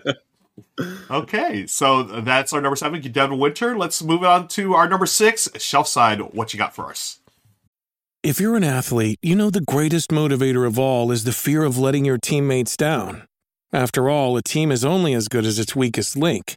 Okay, so that's our number seven, Dead of Winter. Let's move on to our number six, Shelf Side. What you got for us? If you're an athlete, you know the greatest motivator of all is the fear of letting your teammates down. After all, a team is only as good as its weakest link.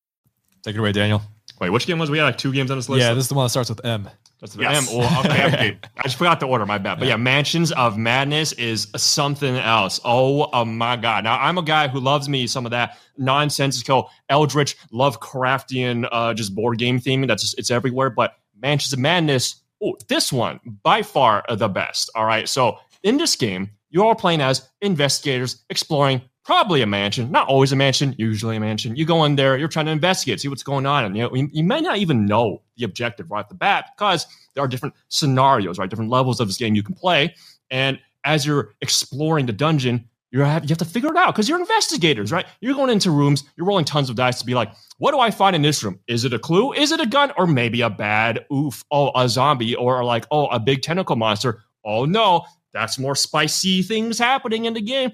Take it away, Daniel. Wait, which game was we had? Like two games on this list. Yeah, this is the one that starts with M. That's the Yes. M. Well, okay, (laughs) okay. I just forgot the order. My bad. But yeah, Mansions of Madness is something else. Oh, oh my god! Now I'm a guy who loves me some of that nonsensical Eldritch Lovecraftian uh, just board game theming. That's just, it's everywhere. But Mansions of Madness. Oh, this one by far the best. All right. So in this game, you are playing as investigators exploring probably a mansion, not always a mansion, usually a mansion. You go in there, you're trying to investigate, see what's going on, and you know you, you may not even know the objective right off the bat because there are different scenarios, right, different levels of this game you can play, and as you're exploring the dungeon. You have, you have to figure it out because you're investigators, right? You're going into rooms, you're rolling tons of dice to be like, what do I find in this room? Is it a clue? Is it a gun? Or maybe a bad oof, oh, a zombie, or like, oh, a big tentacle monster. Oh no, that's more spicy things happening in the game.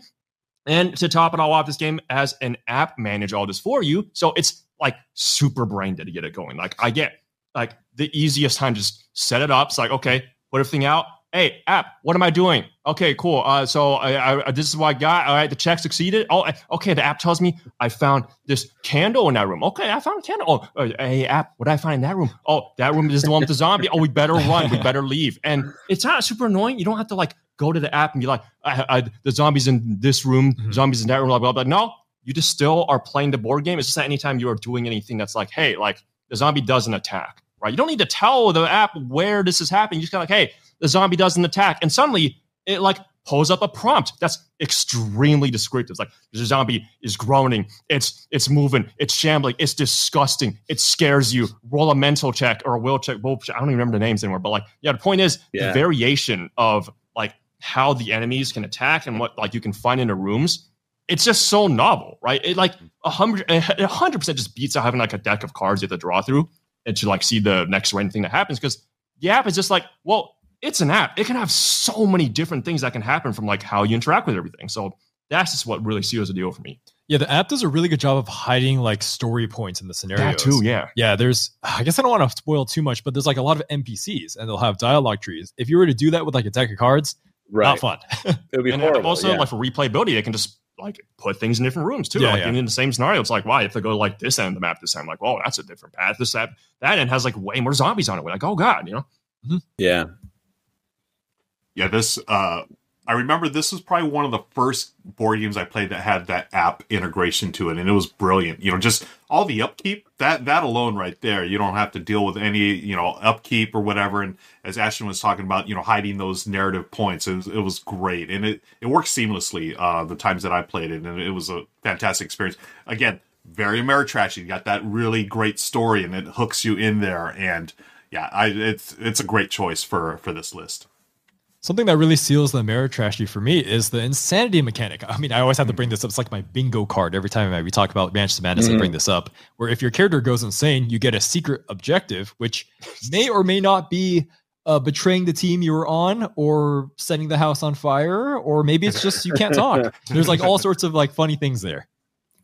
And to top it all off, this game has an app manage all this for you. So it's like super brain dead to get it going. Like I get like the easiest time, just set it up. It's like, okay, put everything out. Hey, app, what am I doing? Okay, cool. Uh, so I, I, this is what I got. All right, the check succeeded. Oh, okay. The app tells me I found this candle in that room. Okay, I found a candle. Oh, uh, hey, app, what did I find in that room? Oh, that room is the one with the zombie. Oh, we better run. We better leave. And it's not super annoying. You don't have to like go to the app and be like, I, I, the zombies in this room, mm-hmm. zombies in that room, blah, blah, blah. No, you just still are playing the board game. It's just that anytime you are doing anything that's like, hey, like the zombie doesn't attack, right? You don't need to tell the app where this is happening. You just kind of like, hey, the zombie doesn't attack. And suddenly it like pulls up a prompt that's extremely descriptive. It's like the zombie is groaning, it's it's moving, it's shambling, it's disgusting, it scares you. Roll a mental check or a will check. Will check. I don't even remember the names anymore. But like, yeah, the point is Yeah. the variation of like how the enemies can attack and what like you can find in the rooms. It's just so novel, right? It like a hundred, a hundred percent just beats out having like a deck of cards you have to draw through and to like see the next random thing that happens because the app is just like, well, it's an app. It can have so many different things that can happen from like how you interact with everything. So that's just what really seals the deal for me. Yeah, the app does a really good job of hiding like story points in the scenarios. That too, yeah. Yeah, there's I guess I don't want to spoil too much, but there's like a lot of NPCs and they'll have dialogue trees. If you were to do that with like a deck of cards, Right. not fun. It would be (laughs) and horrible. also yeah. like for replayability, they can just like put things in different rooms too. Yeah, like yeah. in the same scenario, it's like, wow, you have to go like this end of the map this time. Like, oh, that's a different path. This that that end has like way more zombies on it. We're like, oh god, you know. yeah. Yeah, this uh I remember this was probably one of the first board games I played that had that app integration to it and it was brilliant. You know, just all the upkeep, that that alone right there, you don't have to deal with any, you know, upkeep or whatever and as Ashton was talking about, you know, hiding those narrative points, it was, it was great and it it worked seamlessly uh the times that I played it and it was a fantastic experience. Again, very Ameritrash. You got that really great story and it hooks you in there and yeah, I it's it's a great choice for for this list. Something that really seals the Ameritrashy for me is the insanity mechanic. I mean, I always have to bring this up. It's like my bingo card. Every time I- we talk about Mansion of Madness, I bring this up. Where if your character goes insane, you get a secret objective, which may or may not be uh, betraying the team you were on, or setting the house on fire, or maybe it's just you can't talk. There's like all sorts of like funny things there.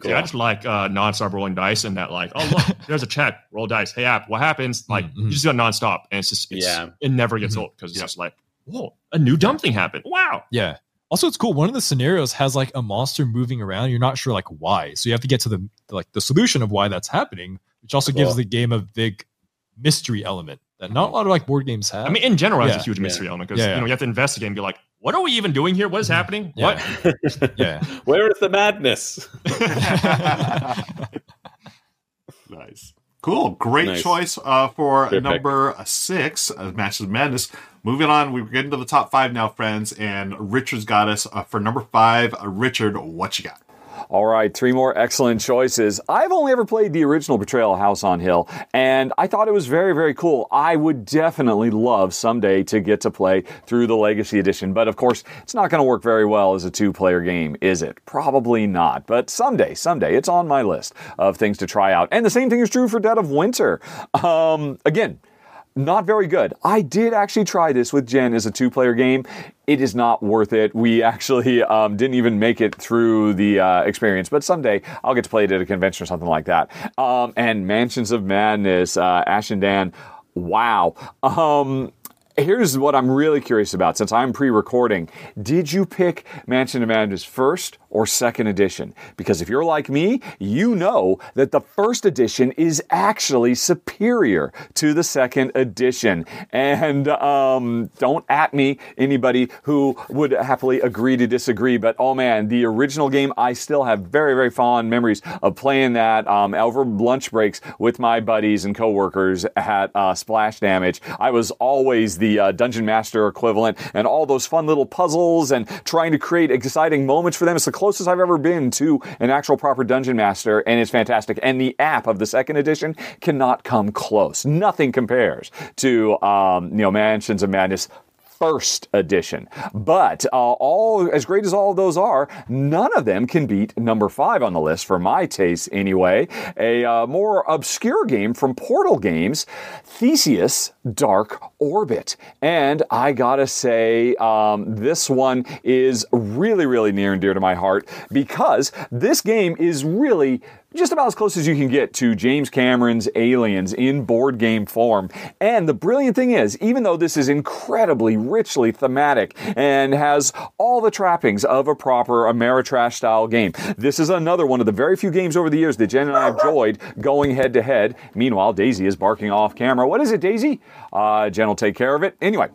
Yeah, I just like uh, nonstop rolling dice and that like, oh look, (laughs) there's a check, roll dice. Hey app, what happens? Like Mhm. you just go nonstop, and it's just it's, Yeah. it never gets Mhm. old because it's Yeah. just like, whoa, a new dumb thing happened. Wow. Yeah. Also, it's cool. One of the scenarios has like a monster moving around. You're not sure like why, so you have to get to the like the solution of why that's happening, which also gives the game a big mystery element that not a lot of like board games have. I mean, in general, it's Yeah. a huge mystery element because Yeah, you know you have to investigate and be like, what are we even doing here? What is happening? Yeah. What? (laughs) yeah, (laughs) Where is the madness? (laughs) Nice. Cool. Great Nice. choice uh, for Good pick. number six, uh, Mansions of Madness. Moving on, we're getting to the top five now, friends. And Richard's got us uh, for number five. Uh, Richard, what you got? All right, three more excellent choices. I've only ever played the original Betrayal of House on Hill, and I thought it was very, very cool. I would definitely love someday to get to play through the Legacy Edition, but of course, it's not going to work very well as a two player game, is it? Probably not, but someday, someday, it's on my list of things to try out. And the same thing is true for Dead of Winter. Um, again, not very good. I did actually try this with Jen as a two player game. It is not worth it. We actually um, didn't even make it through the uh, experience, but someday I'll get to play it at a convention or something like that. Um, and Mansions of Madness, uh, Ash and Dan, wow. Um, Here's what I'm really curious about since I'm pre recording. Did you pick Mansion of Madness first or second edition? Because if you're like me, you know that the first edition is actually superior to the second edition. And um, don't at me, anybody who would happily agree to disagree. But oh man, the original game, I still have very, very fond memories of playing that um, over lunch breaks with my buddies and coworkers at uh, Splash Damage. I was always the uh, Dungeon Master equivalent, and all those fun little puzzles and trying to create exciting moments for them. It's the closest I've ever been to an actual proper Dungeon Master, and it's fantastic. And the app of the second edition cannot come close. Nothing compares to um, you know Mansions of Madness first edition. But uh, all as great as all of those are, none of them can beat number five on the list for my taste anyway. A uh, more obscure game from Portal Games, Theseus Dark Orbit. And I gotta say, um, this one is really, really near and dear to my heart because this game is really just about as close as you can get to James Cameron's Aliens in board game form. And the brilliant thing is, even though this is incredibly richly thematic and has all the trappings of a proper Ameritrash style game, this is another one of the very few games over the years that Jen and I have enjoyed going head to head. Meanwhile, Daisy is barking off camera. What is it, Daisy? Uh, Jen will take care of it. Anyway.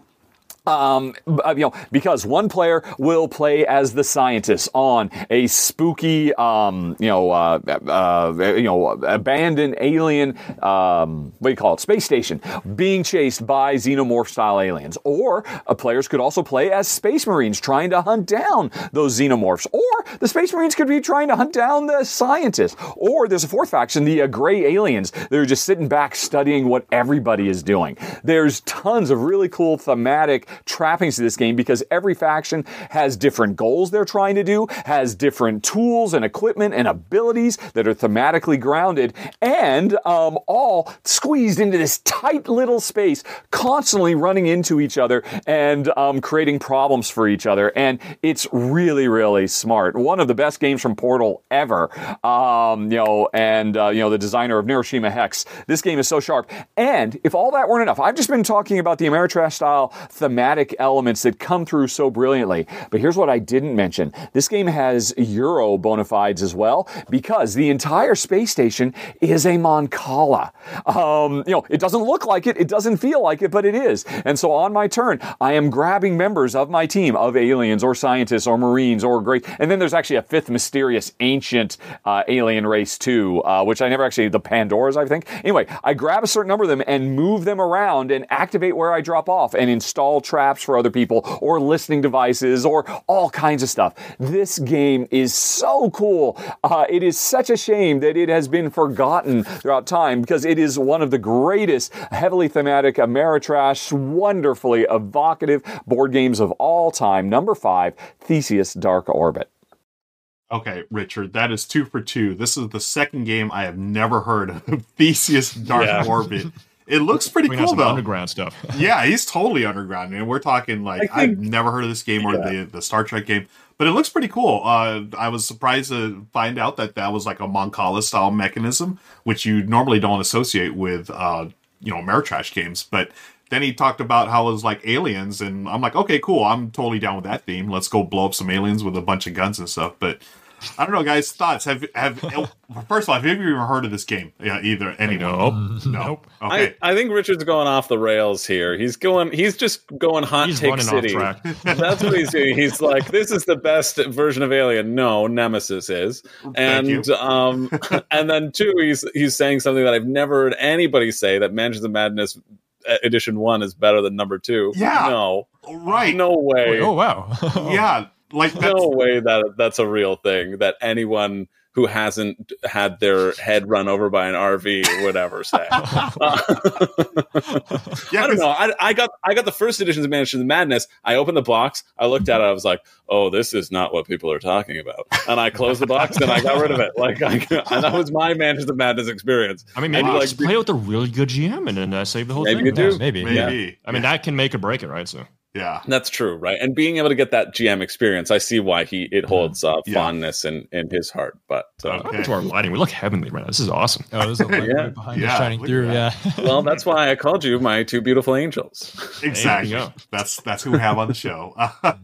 Um, you know, because one player will play as the scientist on a spooky, um, you know, uh, uh, you know, abandoned alien, um, what do you call it, space station, being chased by xenomorph style aliens. Or uh, players could also play as space marines trying to hunt down those xenomorphs. Or the space marines could be trying to hunt down the scientist. Or there's a fourth faction, the uh, gray aliens. They're just sitting back studying what everybody is doing. There's tons of really cool thematic trappings to this game because every faction has different goals they're trying to do, has different tools and equipment and abilities that are thematically grounded, and um, all squeezed into this tight little space, constantly running into each other and um, creating problems for each other. And it's really, really smart. One of the best games from Portal ever. Um, you know, and uh, you know the designer of Neuroshima Hex. This game is so sharp. And if all that weren't enough, I've just been talking about the Ameritrash style thematic elements that come through so brilliantly. But here's what I didn't mention. This game has Euro bona fides as well because the entire space station is a Mancala. Um, you know, it doesn't look like it, it doesn't feel like it, but it is. And so on my turn, I am grabbing members of my team of aliens or scientists or marines or great. And then there's actually a fifth mysterious ancient uh, alien race too, uh, which I never actually, the Pandoras, I think. Anyway, I grab a certain number of them and move them around and activate where I drop off and install traps for other people or listening devices or all kinds of stuff. This game is so cool. Uh, it is such a shame that it has been forgotten throughout time because it is one of the greatest heavily thematic Ameritrash, wonderfully evocative board games of all time. Number five, Theseus Dark Orbit. Okay, Richard, that is two for two. This is the second game I have never heard of. (laughs) Theseus Dark Yeah. Orbit. (laughs) It looks pretty cool though. underground stuff. (laughs) Yeah, he's totally underground, and we're talking like I think- I've never heard of this game or the the Star Trek game, but it looks pretty cool. Uh, I was surprised to find out that that was like a Mancala style mechanism, which you normally don't associate with uh, you know Ameritrash games. But then he talked about how it was like aliens, and I'm like, okay, cool, I'm totally down with that theme. Let's go blow up some aliens with a bunch of guns and stuff. But I don't know, guys. Thoughts? Have have first of all, have you ever heard of this game? Yeah, either anyone? Nope. No. (laughs) Nope. Okay. I, I think Richard's going off the rails here. He's going. He's just going hot He's take city. off track. (laughs) That's what he's doing. He's like, this is the best version of Alien. No, Nemesis is. Thank And you. um, (laughs) and then two, he's he's saying something that I've never heard anybody say that Mansions of Madness uh, edition one is better than number two. Yeah. No. right. No way. Oh wow. yeah like that's, no way that that's a real thing that anyone who hasn't had their head run over by an RV or whatever say. (laughs) Yeah, I don't know. I, I got I got the first editions of Mansion of Madness. I opened the box. I looked at it. I was like, "Oh, this is not what people are talking about." And I closed the box and I got rid of it. Like, I, and that was my Mansion of Madness experience. I mean, maybe And, you like, play with a really good GM and then uh, save the whole Maybe thing. you do. Yeah, maybe. maybe. I mean, that can make or break it, right? So yeah. That's true, right? And being able to get that GM experience, I see why he it holds uh, Yeah. fondness in, in his heart. But uh, Okay. to our lighting, we look heavenly right now. This is awesome. Oh, there's a (laughs) light Yeah. right behind Yeah, you shining look through. Yeah. well, (laughs) that's why I called you my two beautiful angels. (laughs) Exactly. That's that's who we have on the show. Uh,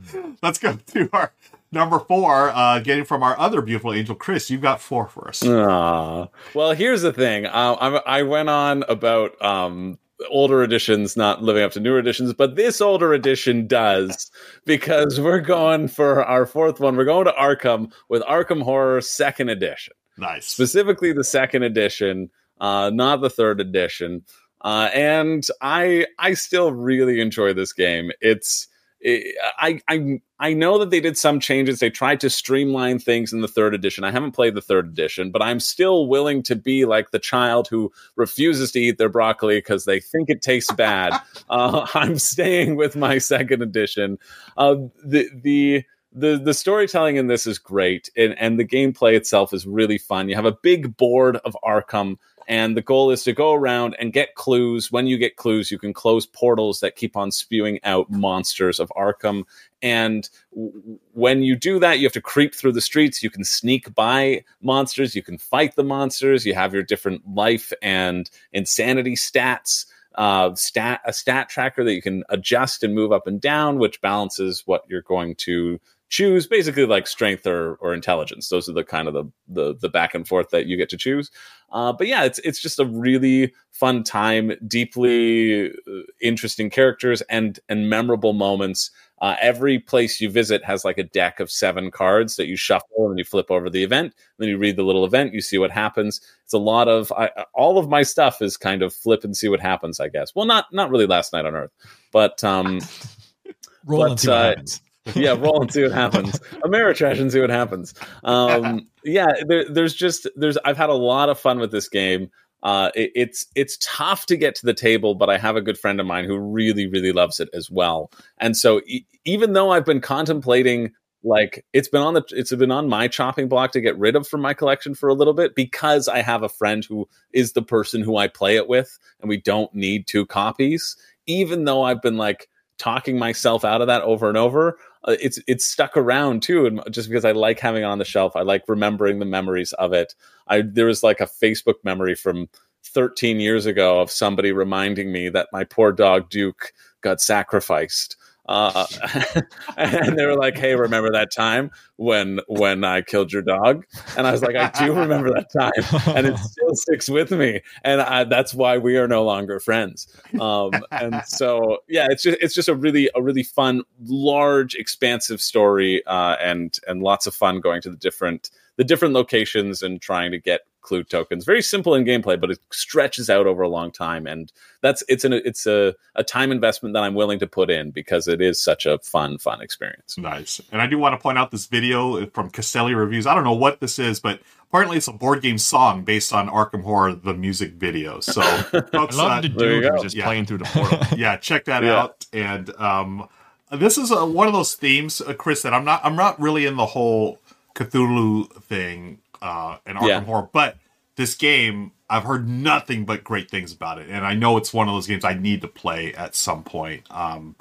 let's go to our number four. Uh, getting from our other beautiful angel, Chris. You've got four for us. Aw. Well, here's the thing. Uh, I, I went on about um, older editions not living up to newer editions, but this older edition does because we're going for our fourth one. We're going to Arkham with Arkham Horror Second Edition. Nice. specifically the second edition, uh, not the third edition. Uh, and I I still really enjoy this game. It's it, I I I know that they did some changes. They tried to streamline things in the third edition. I haven't played the third edition, but I'm still willing to be like the child who refuses to eat their broccoli because they think it tastes bad. (laughs) uh, I'm staying with my second edition. Uh, the the the the storytelling in this is great and, and the gameplay itself is really fun you have a big board of arkham and the goal is to go around and get clues. When you get clues you can close portals that keep on spewing out monsters of arkham. And w- when you do that you have to creep through the streets. You can sneak by monsters. You can fight the monsters. You have your different life and insanity stats uh, stat a stat tracker that you can adjust and move up and down, which balances what you're going to choose. Basically, like strength or, or intelligence. Those are the kind of the, the the back and forth that you get to choose. Uh, but yeah, it's it's just a really fun time, deeply uh, interesting characters and and memorable moments. Uh, every place you visit has like a deck of seven cards that you shuffle and you flip over the event. Then you read the little event, you see what happens. It's a lot of I, all of my stuff is kind of flip and see what happens. I guess. Well, not not really last night on Earth, but um, (laughs) Roll But, and see what uh, happens. Yeah, roll and see what happens. Ameritrash and see what happens. Um, yeah, there, there's just there's I've had a lot of fun with this game. Uh, it, it's it's tough to get to the table, but I have a good friend of mine who really really loves it as well. And so e- even though I've been contemplating like it's been on the it's been on my chopping block to get rid of from my collection for a little bit because I have a friend who is the person who I play it with, and we don't need two copies. Even though I've been like talking myself out of that over and over, uh, it's it's stuck around too and just because i like having it on the shelf i like remembering the memories of it. I there was like a facebook memory from 13 years ago of somebody reminding me that my poor dog duke got sacrificed uh, (laughs) and they were like hey remember that time when when i killed your dog? And i was like i do remember that time and it still sticks with me and I, that's why we are no longer friends. Um, and so yeah it's just it's just a really a really fun large expansive story uh, and and lots of fun going to the different the different locations and trying to get clue tokens very simple in gameplay but it stretches out over a long time and that's it's an it's a, a time investment that i'm willing to put in because it is such a fun fun experience Nice. And I do want to point out this video from Castelli Reviews. I don't know what this is, but apparently it's a board game song based on Arkham Horror, the music video. So, (laughs) I folks, love uh, the there you dude go. who's just Yeah. playing through the portal. (laughs) yeah, check that Yeah. out. And um, this is a, one of those themes, uh, Chris, that I'm not. I'm not really in the whole Cthulhu thing uh, and Arkham Yeah. Horror, but this game, I've heard nothing but great things about it, and I know it's one of those games I need to play at some point. Um,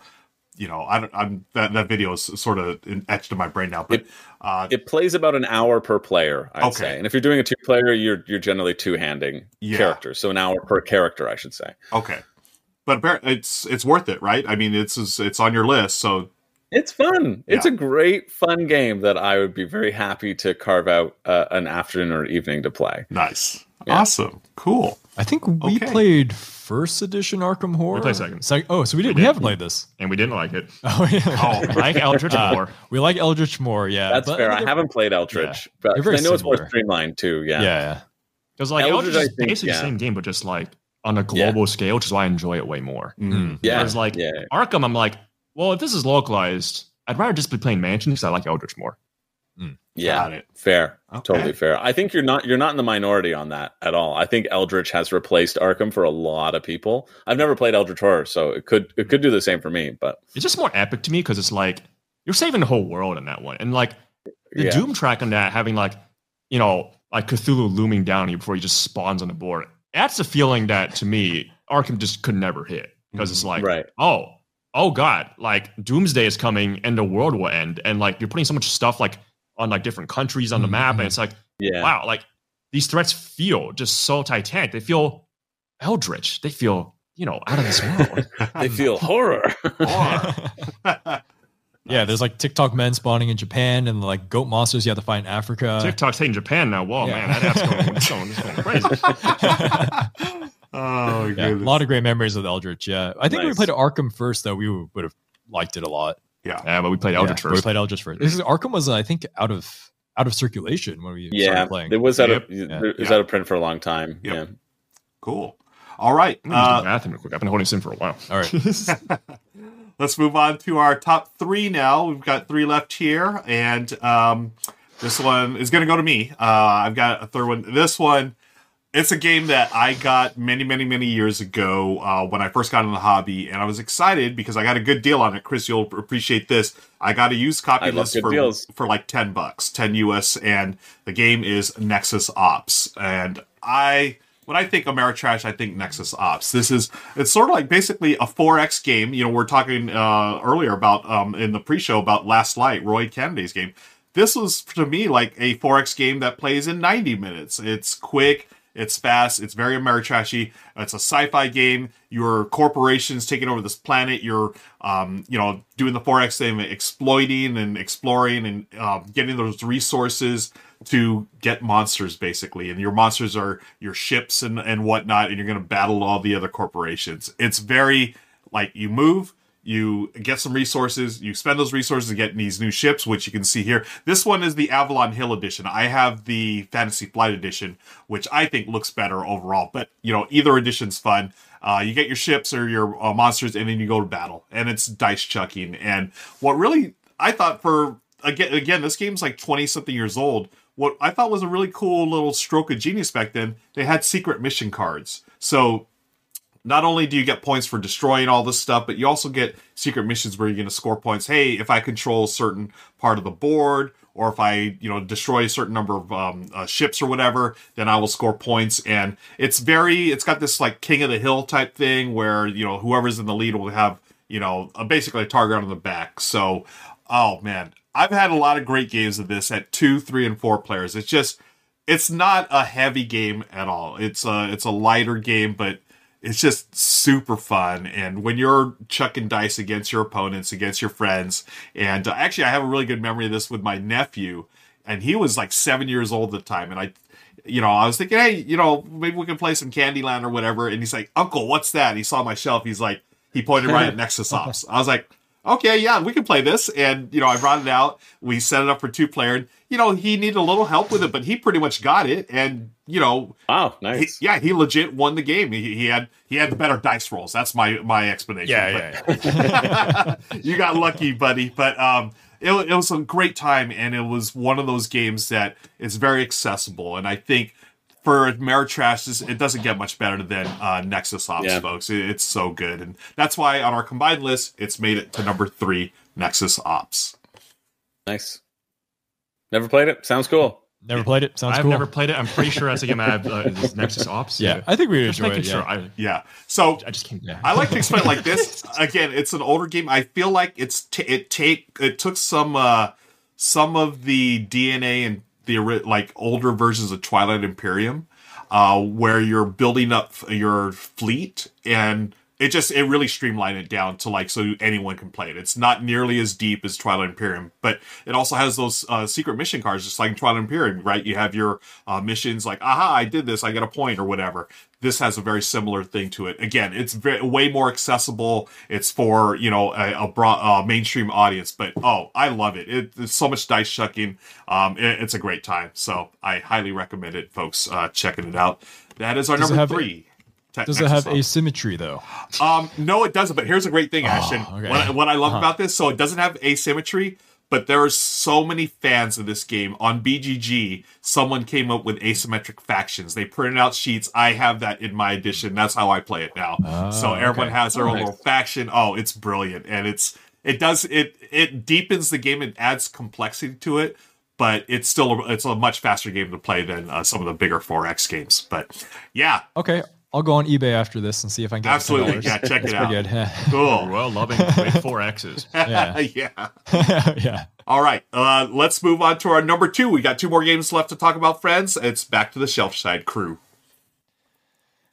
you know, I, I'm that that video is sort of etched in my brain now, but uh, it plays about an hour per player i'd Okay. say and if you're doing a two player you're you're generally two handing Yeah. characters so an hour per character i should say okay, but appar- it's it's worth it, right? I mean, it's it's it's on your list, so It's fun. It's Yeah. a great, fun game that I would be very happy to carve out uh, an afternoon or evening to play. nice, Yeah. awesome, cool. I think we Okay. played first edition Arkham Horror. We played second. Sec- oh, so we did. We, did. haven't played this. and we didn't like it. (laughs) Oh yeah. Oh, Like (laughs) Eldritch Uh, more. we like Eldritch more. Yeah, That's but fair. I haven't played Eldritch, but They're I know it's more streamlined too. Yeah, Yeah. yeah. Because like Eldritch, Eldritch, is think, basically yeah. the same game, but just like on a global scale, which is why I enjoy it way more. Mm. Yeah. Whereas like yeah. Arkham, I'm like, well, if this is localized, I'd rather just be playing Mansion because I like Eldritch more. Hmm. Yeah, it. fair, Okay. totally fair. I think you're not you're not in the minority on that at all. I think Eldritch has replaced Arkham for a lot of people. I've never played Eldritch Horror, so it could it could do the same for me. But It's just more epic to me because it's like you're saving the whole world in that one, and like the Yeah. Doom track on that having like you know like Cthulhu looming down on you before he just spawns on the board. That's a feeling that to me Arkham just could never hit because it's like right, oh oh god like Doomsday is coming and the world will end, and like you're putting so much stuff like on like different countries on the map, and it's mm-hmm. like yeah, wow like these threats feel just so titanic. They feel eldritch. They feel you know out of this world. (laughs) they feel horror. (laughs) Yeah, there's like TikTok men spawning in Japan and like goat monsters you have to find in Africa. TikTok's hitting Japan now. Whoa, Yeah. man, that app's going, it's going, it's going (laughs) crazy. Oh, (laughs) yeah, a lot of great memories with Eldritch. Yeah, I think if we played Arkham first, though, we would have liked it a lot. yeah. Yeah, but we played Eldritch Yeah, but We played Eldritch first. This is, Arkham was, I think, out of out of circulation when we yeah, started playing. it was out Yep. of it was Yeah. out of print for a long time. Yep. Yeah, Cool. All right. I'm gonna use the Uh, bathroom real quick. I've been holding this in for a while. All right. (laughs) let's move on to our top three now. We've got three left here, and um, this one is going to go to me. Uh, I've got a third one. This one, it's a game that I got many, many, many years ago uh, when I first got in the hobby, and I was excited because I got a good deal on it. Chris, you'll appreciate this. I got a used copy of this for, deals. for like 10 bucks, 10 US, and the game is Nexus Ops. And I when I think Ameritrash, I think Nexus Ops. This is it's sort of like basically a 4X game. You know, we're talking uh, earlier about um, in the pre-show about Last Light, Roy Kennedy's game. This was to me like a 4X game that plays in 90 minutes. It's quick, it's fast, it's very Ameritrashy. It's a sci-fi game. Your corporations taking over this planet. You're, um, you know, doing the 4X thing, exploiting and exploring and um, getting those resources to get monsters basically and your monsters are your ships and, and whatnot and you're going to battle all the other corporations it's very like you move you get some resources you spend those resources to get these new ships which you can see here. This one is the avalon hill edition. I have the fantasy flight edition which i think looks better overall but you know either edition's fun. Uh, you get your ships or your uh, monsters and then you go to battle and it's dice chucking. And what really i thought for again again this game's like 20 something years old. What i thought was a really cool little stroke of genius back then they had secret mission cards. So not only do you get points for destroying all this stuff, but you also get secret missions where you're going to score points. Hey, if I control a certain part of the board, or if I, you know, destroy a certain number of um, uh, ships or whatever, then I will score points. And it's very, it's got this like king of the hill type thing where you know whoever's in the lead will have, you know, a, basically a target on the back. So, oh man, I've had a lot of great games of this at two, three, and four players. It's just, it's not a heavy game at all. It's a, it's a lighter game, but it's just super fun. And when you're chucking dice against your opponents against your friends and uh, actually i have a really good memory of this with my nephew and he was like seven years old at the time and i you know i was thinking hey you know maybe we can play some candyland or whatever and he's like uncle what's that? And he saw my shelf he's like he pointed right at (laughs) nexus ops. I was like okay yeah we can play this and you know i brought it out we set it up for two player and you know he needed a little help with it but he pretty much got it and you know Wow, he, nice. yeah, he legit won the game. He, he had he had the better dice rolls. That's my my explanation. Yeah, But- yeah, (laughs) you got lucky, buddy. But um, it, it was a great time, and it was one of those games that is very accessible. And I think for Ameritrash, this- it doesn't get much better than uh, Nexus Ops, Yeah. folks. It- it's so good, and that's why on our combined list, it's made it to number three, Nexus Ops. Nice. Never played it. Sounds cool. Never played it. Sounds cool. I've cool. never played it. I'm pretty sure that's a game I have. Uh, is Nexus Ops. Yeah, I think we would just enjoy making it. sure. Yeah. I, Yeah. So I just can't. Yeah. I like to explain it like this. Again, it's an older game. I feel like it's t- it take it took some uh some of the DNA and the like older versions of Twilight Imperium, uh, where you're building up your fleet and it just it really streamlined it down to like so anyone can play it. It's not nearly as deep as Twilight Imperium, but it also has those uh, secret mission cards, just like in Twilight Imperium, right? You have your uh, missions like, aha, I did this, I get a point or whatever. This has a very similar thing to it. Again, it's ve- way more accessible. It's for you know a, a broad uh, mainstream audience, but oh, I love it. it it's so much dice chucking. Um, it- it's a great time. So I highly recommend it, folks. Uh, checking it out. That is our Does number three. Does it have Nexus asymmetry though? Um, no, it doesn't. But here's a great thing, Ashton. okay. What, I, what I love Uh-huh. about this, so it doesn't have asymmetry, but there are so many fans of this game on BGG. Someone came up with asymmetric factions. They printed out sheets. I have that in my edition. That's how I play it now. so everyone okay. has their Oh, own nice. little faction. Oh, it's brilliant, and it's it does it it deepens the game and adds complexity to it. But it's still a, it's a much faster game to play than uh, some of the bigger 4X games. But yeah, Okay, I'll go on eBay after this and see if I can get it. absolutely, $10. yeah, check it out. good. (laughs) Cool. Well, loving with four X's. (laughs) Yeah. yeah. (laughs) yeah. All right, uh, let's move on to our number two. We got two more games left to talk about, friends. It's back to the shelf side crew.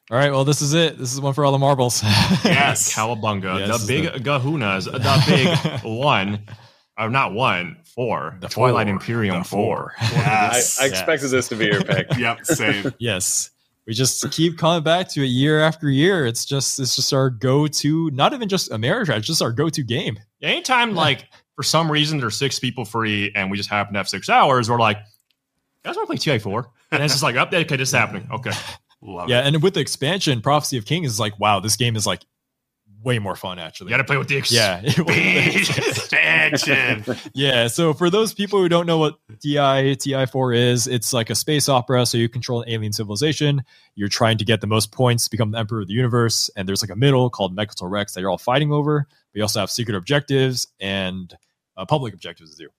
All right. Well, this is it. This is one for all the marbles. Yes. Cowabunga, Yes, the big the- Gahunas, the big one, or not one, four, the Twilight four. Imperium The four. I, yes. I expected this to be your pick. yep. Same. yes. We just keep coming back to it year after year. It's just it's just our go-to, not even just Ameritrash, it's just our go-to game. Anytime, like, for some reason, there's six people free and we just happen to have six hours, we're like, guys want to play TI4? And it's just like, okay, okay, this is happening. Okay. (laughs) Love Yeah, it. and with the expansion, Prophecy of Kings is like, wow, this game is like way more fun actually. You got to play with the ex- yeah. (laughs) (laughs) Expansion. (laughs) Yeah, so for those people who don't know what TI TI4 is, it's like a space opera. So you control an alien civilization. You're trying to get the most points, become the emperor of the universe, and there's like a middle called Mecatol Rex that you're all fighting over. We also have secret objectives and uh, public objectives to do.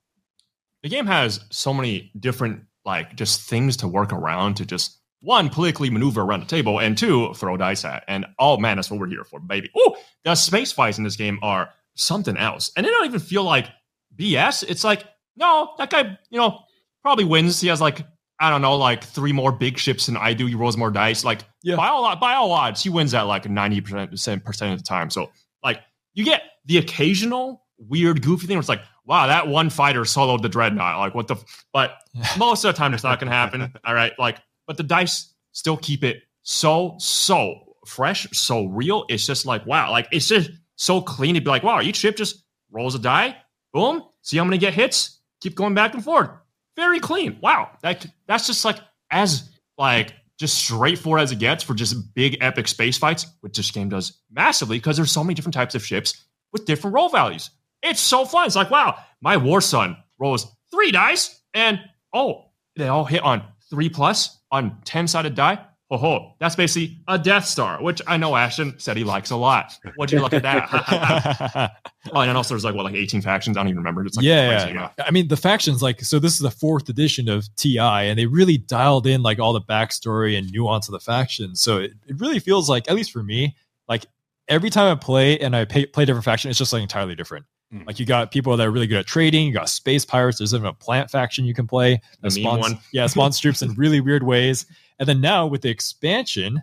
the game has so many different like just things to work around to just one politically maneuver around the table and two throw dice at and oh man that's what we're here for baby. Oh the space fights in this game are something else and they don't even feel like bs it's like no that guy you know probably wins. He has like i don't know like three more big ships than i do. He rolls more dice. Like Yeah. by all by all odds he wins at like 90% of the time. So like you get the occasional weird goofy thing where it's like wow that one fighter soloed the dreadnought. Like what the f-? but (laughs) most of the time it's not gonna happen. All right? Like but the dice still keep it so so fresh so real. It's just like wow like it's just so clean to be like wow each ship just rolls a die boom see how many get hits keep going back and forth. Very clean. Wow. That that's just like as like just straightforward as it gets for just big epic space fights which this game does massively because there's so many different types of ships with different roll values. It's so fun. It's like wow my war sun rolls three dice and oh they all hit on three plus on 10 sided die ho ho that's basically a death star which i know ashton said he likes a lot what'd you look at that (laughs) oh and also there's like what like 18 factions i don't even remember it's like yeah, amount. I mean the factions like so. This is the fourth edition of TI, and they really dialed in like all the backstory and nuance of the factions. So it, it really feels like, at least for me, like every time I play and I pay, play a different faction, it's just like entirely different. Mm. Like you got people that are really good at trading. You got space pirates. There's even a plant faction you can play. The spawns, one. yeah, spawns troops in (laughs) really weird ways. And then now with the expansion,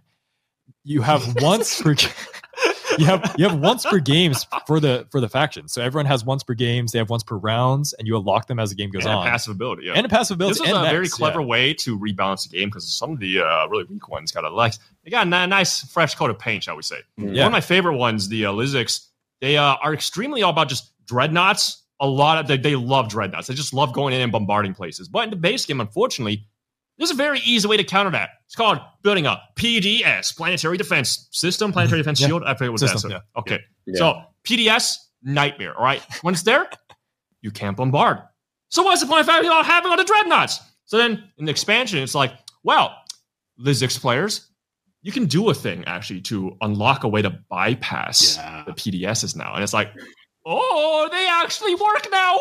you have once per you have you have once per games for the for the faction. So everyone has once per games. They have once per rounds, and you unlock them as the game goes and on. a passive ability yeah and a passive ability. This is a very clever yeah. way to rebalance the game because some of the uh, really weak ones got a nice, they got a nice fresh coat of paint, shall we say? Yeah. One of my favorite ones, the uh, L1Z1X, they uh, are extremely all about just dreadnoughts. A lot of they, they love dreadnoughts. They just love going in and bombarding places. But in the base game, unfortunately, there's a very easy way to counter that. It's called building a PDS, Planetary Defense System, Planetary Defense Yeah. Shield. I forget what that System, is. yeah. Okay. Yeah. So PDS, nightmare. All right. When it's there, you can't bombard. So what's the point of having all having all the dreadnoughts? So then in the expansion, it's like, well, the L1Z1X players, you can do a thing actually to unlock a way to bypass Yeah. the PDSs now. And it's like, oh, they actually work now.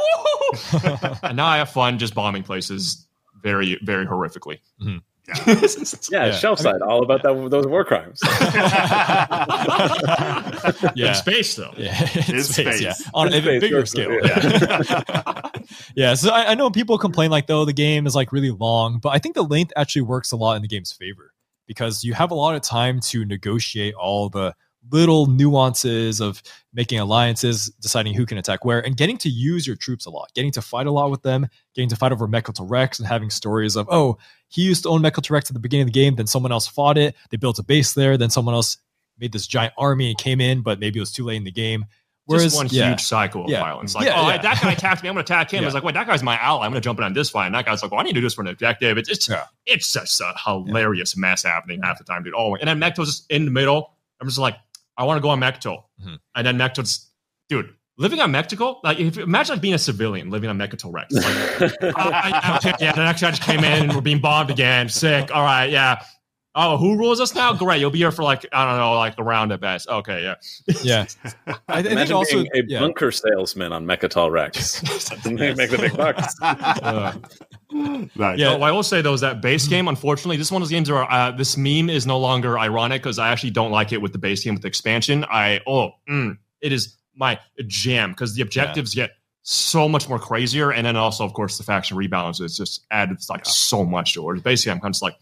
(laughs) And now I have fun just bombing places very, very horrifically. Mhm. Yeah, Yeah. shelf side, all about that, those war crimes. (laughs) Yeah. In space, though. Yeah, in (laughs) In space, yeah, on In a space, bigger yes, scale. yeah. Yeah. yeah, so I, I know people complain like, though, the game is like really long, but I think the length actually works a lot in the game's favor because you have a lot of time to negotiate all the little nuances of making alliances, deciding who can attack where, and getting to use your troops a lot, getting to fight a lot with them, getting to fight over Mecatol Rex, and having stories of, oh, he used to own Mecatol Rex at the beginning of the game, then someone else fought it, they built a base there, then someone else made this giant army and came in, but maybe it was too late in the game. Whereas- one yeah. huge cycle of Yeah. violence. Like, Yeah, oh, yeah. that guy attacked me. I'm going to attack him. It's like, wait, that guy's my ally. I'm going to jump in on this fight. And that guy's like, well, I need to do this for an objective. It's it's, Yeah. it's such a hilarious mess happening half the time, dude. Oh, and then Mekto's just in the middle. I'm just like, I want to go on Mekto. Mhm. And then Mekto's, dude, living on Mekto, like, if, imagine like being a civilian living on Mekto Rex. Like, uh, (laughs) I- okay, yeah, the next guy just came in and we're being bombed again. Sick. All right, yeah. Oh, who rules us now? Great. You'll be here for like, I don't know, like a round at best. Okay, yeah. Yeah. I, (laughs) I think Imagine also being a yeah. bunker salesman on Mecatol Rex. They make the big bucks. (laughs) Uh, Nice. Yeah, what I will say though is that base game, unfortunately, this one of those games where uh, this meme is no longer ironic because I actually don't like it with the base game with the expansion. I oh, mm, it is my jam because the objectives get so much more crazier, and then also, of course, the faction rebalances just added like so much to it. Basically, I'm kind of just like,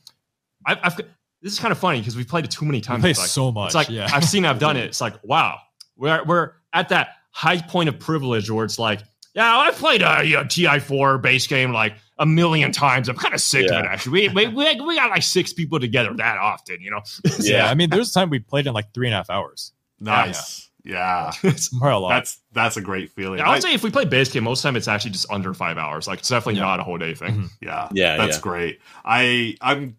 I've, I've this is kind of funny because we've played it too many times. play like, so much, It's like yeah. I've seen, I've done it. (laughs) It's like wow, we're we're at that high point of privilege where it's like, yeah, I've played a, you know, TI4 base game like a million times. I'm kind of sick of it. Actually, we, we we we got like six people together that often, you know. (laughs) Yeah. I mean, there's a time we played in like three and a half hours. Nice. Yeah. (laughs) More a lot. That's that's a great feeling. Yeah, I I- would say if we play base game, most of the time it's actually just under five hours. Like it's definitely Yeah. not a whole day thing. Mhm. Yeah, Yeah, that's yeah. great. I I'm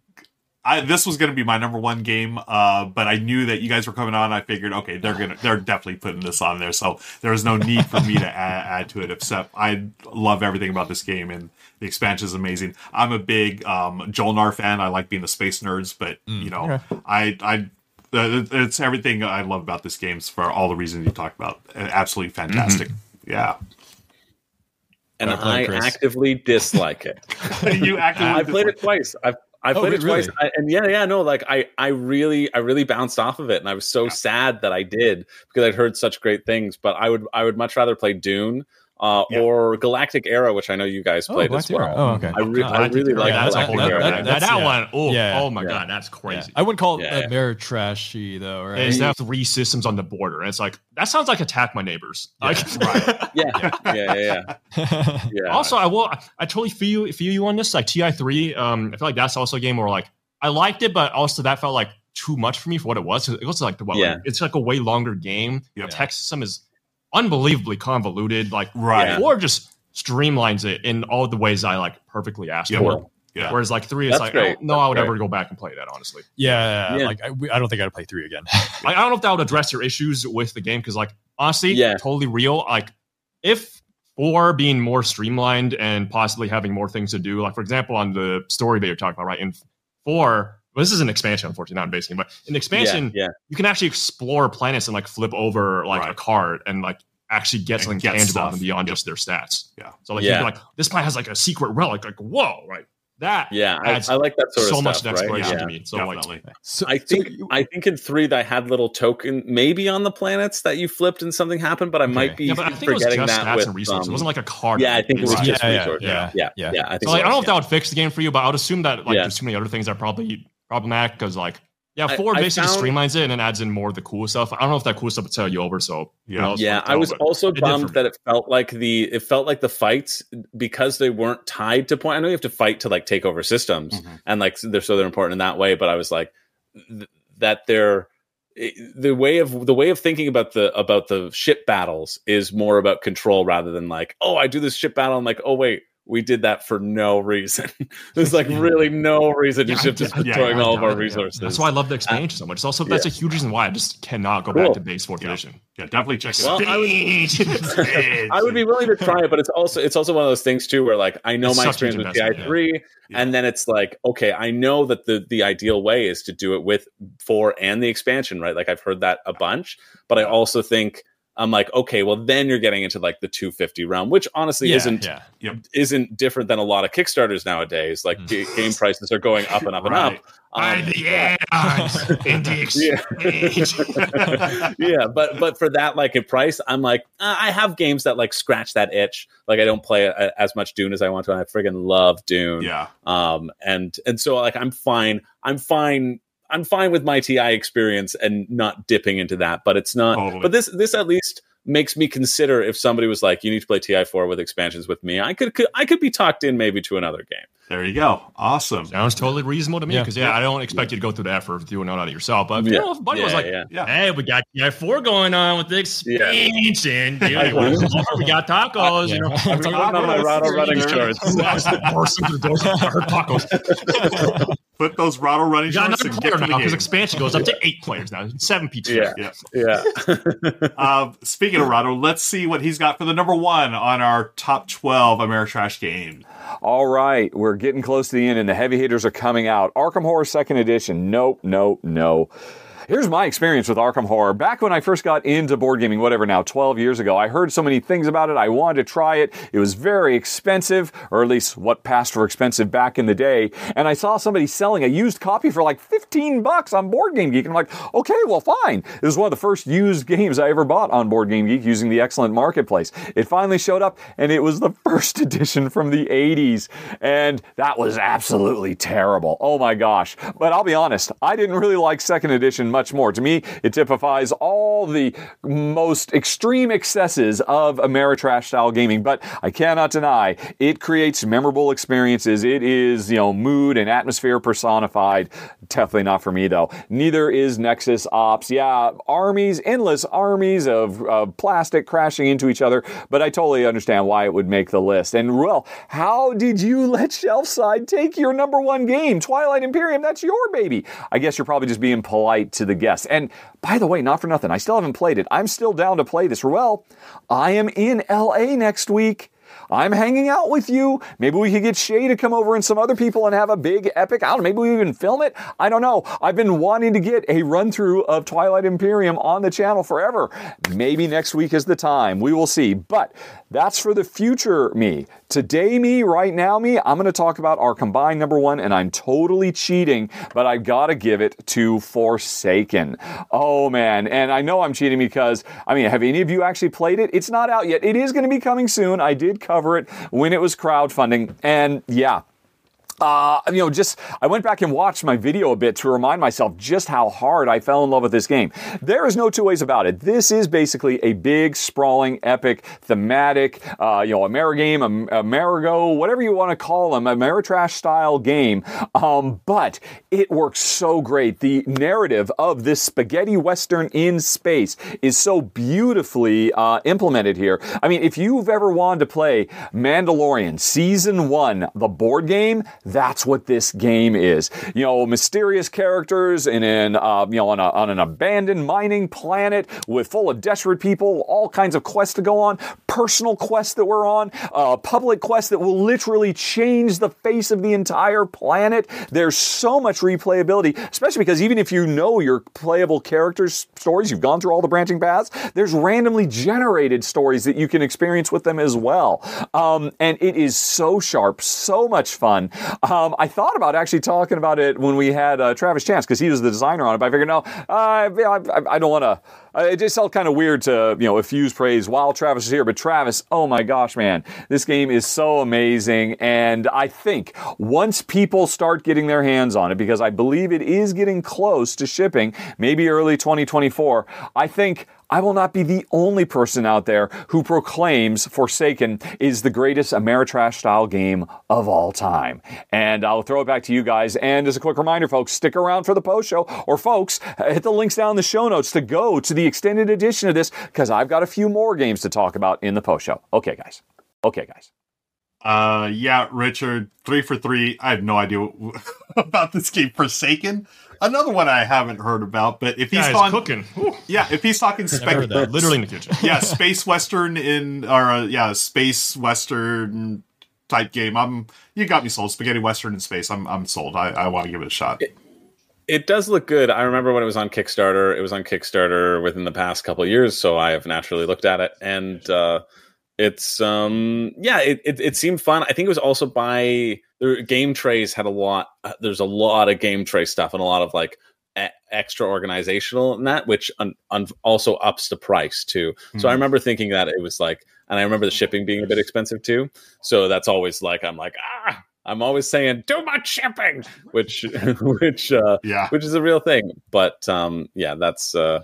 I this was going to be my number one game, uh, but I knew that you guys were coming on. I figured, okay, they're gonna they're definitely putting this on there, so there was no need for me to (laughs) add, add to it. Except I love everything about this game, and the expansion is amazing. I'm a big um, Jol-Nar fan. I like being the space nerds, but you know, okay. I I. uh, It's everything I love about this game for all the reasons you talked about. Absolutely fantastic. Yeah, And Gotta I actively dislike it. (laughs) you actively I played it twice. I've I Oh, played it really? twice, I, and yeah, yeah, no, like I, I really, I really bounced off of it, and I was so sad that I did because I'd heard such great things. But I would, I would much rather play Dune uh, Yeah. or Galactic Era, which I know you guys Oh, played Black as well. Mirror. Oh, okay. I, re- Oh, I really Yeah, like that's a that- whole Galactic that- Era. that, that's- that yeah. one. Oh, Yeah. oh my Yeah. god, that's Yeah. crazy. I wouldn't call it Yeah. mirror trashy though, right? And it's have three systems on the border. And it's like that sounds like attack my neighbors. Like, (laughs) (laughs) yeah, yeah, yeah, yeah. (laughs) yeah. Also, I will. I, I totally feel you, feel you on this. Like TI three, um, I feel like that's also a game where like I liked it, but also that felt like too much for me for what it was. It was like the what? Yeah. like, it's like a way longer game. The Yep. tech system is unbelievably convoluted. Like Right. four just streamlines it in all the ways I like perfectly asked Yeah. for. Yeah. Whereas like three is like great. I don't know That's I would great. ever go back and play that honestly. yeah, Yeah. Like I, we- I don't think I'd play three again. (laughs) Like I don't know if that would address your issues with the game because like honestly, Yeah. totally real. Like if four being more streamlined and possibly having more things to do, like for example on the story that you're talking about, right? In four, well, this is an expansion, unfortunately, not in base game, but in expansion, yeah, yeah. you can actually explore planets and like flip over like a card and like actually get And something get tangible stuff. and beyond just their stats. Yeah. So like Yeah. you can like this planet has like a secret relic, like whoa, right? That Yeah, I, adds I like that sort so of much stuff, right? exploration Yeah. to me. So like So, I so think you- I think in three that I had little token maybe on the planets that you flipped and something happened, but I might be yeah, but I think it was forgetting just that stats with and resources. um, it wasn't like a card. yeah, I think it was It's- just yeah, yeah, resources. yeah, yeah, yeah. yeah. I think So like, it I don't know was, if that would fix the game for you, but I would assume that like Yeah. there's too many other things that probably problematic because like yeah, four I basically found- streamlines it and then adds in more of the cool stuff. I don't know if that cool stuff would tell you over. So Yeah. you know, it's yeah, I was also it did for bummed me. that it felt like the it felt like the fights because they weren't tied to point. I know you have to fight to like take over systems Mhm. and like they're so they're important in that way. But I was like th- that they're the way of the way of thinking about the about the ship battles is more about control rather than like oh I do this ship battle and like oh wait we did that for no reason. (laughs) There's like really no reason. Yeah, I ship just yeah, I all of our yeah. resources. That's why I love the uh, expansion so much. It's also that's a huge reason why I just cannot go Cool. back to base fourth Yeah. edition. Yeah, definitely check it Well, out. I would- (laughs) (laughs) I would be willing to try it, but it's also it's also one of those things too where like I know It's my such a huge experience with yeah. three, Yeah. and then it's like okay, I know that the the ideal way is to do it with four and the expansion, right? Like I've heard that a bunch, but I also think I'm like okay, well then you're getting into like the 250 realm, which honestly yeah, isn't yeah. isn't different than a lot of Kickstarters nowadays. Like Mm. ga- game prices are going up and up and up. Um, the odds in the (laughs) exchange. (laughs) yeah, but but for that like a price, I'm like uh, I have games that like scratch that itch. Like I don't play uh, as much Dune as I want to. And I friggin' love Dune. yeah. Um, and and so like I'm fine. I'm fine. I'm fine with my TI experience and not dipping into that. But it's not. Totally. But this this at least makes me consider if somebody was like, you need to play TI four with expansions with me. I could, could I could be talked in maybe to another game. There you go. Awesome. Sounds totally reasonable to me because yeah, I don't expect you to go through the effort of doing it out of yourself. But you Yeah. know, if a buddy was like, yeah. Yeah. "Hey, we got yeah four going on with the expansion, dude. we got tacos, you know, I'm talking about my Rahdo running shorts. Burst into the door, hard tacos. Put those Rahdo running We got shorts another player now because expansion goes up to eight players now, seven pizza. Yeah. Yeah. Yeah. (laughs) Uh, speaking of Rahdo, let's see what he's got for the number one on our top 12 Ameritrash games. All right, we're getting close to the end, and the heavy hitters are coming out. Arkham Horror Second Edition. Nope, nope, no. Here's my experience with Arkham Horror. Back when I first got into board gaming, whatever now, 12 years ago, I heard so many things about it. I wanted to try it. It was very expensive, or at least what passed for expensive back in the day. And I saw somebody selling a used copy for like 15 bucks on Board Game Geek. And I'm like, okay, well, fine. It was one of the first used games I ever bought on Board Game Geek using the excellent marketplace. It finally showed up, and it was the (laughs) first edition from the 80s. And that was absolutely terrible. Oh my gosh. But I'll be honest, I didn't really like second edition much more. To me, it typifies all the most extreme excesses of Ameritrash style gaming, but I cannot deny it creates memorable experiences. It is, you know, mood and atmosphere personified. Definitely not for me though. Neither is Nexus Ops. Yeah, armies, endless armies of, of plastic crashing into each other, but I totally understand why it would make the list. And well, how did you (laughs) let Shelfside take your number one game? Twilight Imperium, that's your baby. I guess you're probably just being polite to the guests. And by the way, not for nothing, I still haven't played it. I'm still down to play this. Well, I am in LA next week. I'm hanging out with you. Maybe we could get Shay to come over and some other people and have a big epic. I don't know. Maybe we even film it. I don't know. I've been wanting to get a run through of Twilight Imperium on the channel forever. Maybe next week is the time. We will see. But that's for the future me. Today, me, right now, me, I'm going to talk about our combined number one, and I'm totally cheating, but I've got to give it to Forsaken. Oh, man. And I know I'm cheating because, I mean, have any of you actually played it? It's not out yet. It is going to be coming soon. I did cover it when it was crowdfunding. And yeah, uh, you know, just I went back and watched my video a bit to remind myself just how hard I fell in love with this game. There is no two ways about it. This is basically a big, sprawling, epic, thematic, uh, you know, Amerigame, Am- Amerigo, whatever you want to call them, Ameritrash style game. Um, but it works so great. The narrative of this spaghetti western in space is so beautifully uh, implemented here. I mean, if you've ever wanted to play Mandalorian season one, the board game, that's what this game is. You know, mysterious characters in an uh, you know on, a, on an abandoned mining planet with full of desperate people, all kinds of quests to go on, personal quests that we're on, uh, public quests that will literally change the face of the entire planet. There's so much replayability, especially because even if you know your playable characters' stories, you've gone through all the branching paths. There's randomly generated stories that you can experience with them as well, um, and it is so sharp, so much fun. Um, I thought about actually talking about it when we had uh, Travis Chance because he was the designer on it, but I figured no, uh, yeah, I, I don't want to. It just felt kind of weird to you know effuse praise while Travis is here. But Travis, oh my gosh, man, this game is so amazing, and I think once people start getting their hands on it, because I believe it is getting close to shipping, maybe early 2024. I think I will not be the only person out there who proclaims Forsaken is the greatest Ameritrash style game of all time. And I'll throw it back to you guys. And as a quick reminder, folks, stick around for the post show. Or, folks, hit the links down in the show notes to go to the extended edition of this because I've got a few more games to talk about in the post show. Okay, guys. Okay, guys. Uh, yeah, Richard, three for three. I have no idea what, (laughs) about this game, Forsaken. Another one I haven't heard about, but if he's Guys, talking, cooking. Whew. yeah, if he's talking Never spec, Literally in the kitchen. (laughs) yeah, space western in or uh, yeah, space western type game. I'm you got me sold. Spaghetti western in space. I'm I'm sold. I, I want to give it a shot. It does look good. I remember when it was on Kickstarter. It was on Kickstarter within the past couple of years, so I have naturally looked at it, and uh, it's um yeah, it, it it seemed fun. I think it was also by the game trays had a lot. Uh, there's a lot of game tray stuff and a lot of like e- extra organizational and that, which un, un, also ups the price too. So I Mhm. remember thinking that it was like, and I remember the shipping being a bit expensive too. So that's always like I'm like ah. I'm always saying too much shipping, which (laughs) which uh, Yeah, which is a real thing. But um, yeah, that's uh,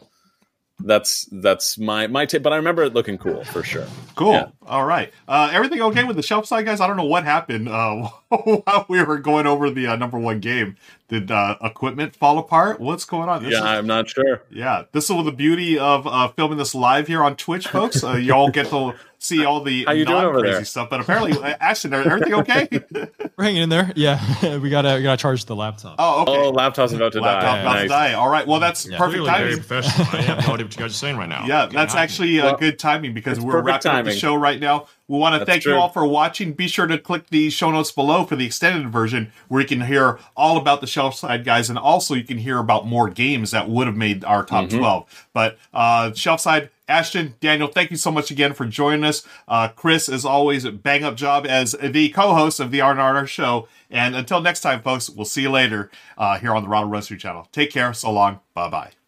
that's that's my my tip. But I remember it looking cool for sure. Cool. Yeah. All right. Uh, everything okay with the Shelfside, guys? I don't know what happened uh, (laughs) while we were going over the uh, number one game. Did uh, equipment fall apart? What's going on? This Yeah, is- I'm not sure. yeah. This is the beauty of uh, filming this live here on Twitch, folks. Uh, y'all get to see all the How you doing over non-crazy there? stuff. But apparently, uh, Ashton, are- everything okay? (laughs) We're hanging in there. Yeah, (laughs) we gotta we gotta charge the laptop. oh, okay. Oh, laptop's about to Laptop die. about to die. All right. Well, that's Yeah. perfect Clearly very timing. professional. I have no idea what you guys are saying right now. Yeah, Good that's actually uh, Well, good timing because we're perfect wrapping up the show right now. We want to That's thank you all for watching. Be sure to click the show notes below for the extended version where you can hear all about the Shelfside guys and also you can hear about more games that would have made our top Mm-hmm. 12. But uh, Shelfside, Ashton, Daniel, thank you so much again for joining us. Uh, Chris, as always, bang up job as the co-host of the R&R show. And until next time, folks, we'll see you later uh, here on the Rahdo Runs Through channel. Take care. So long. Bye-bye.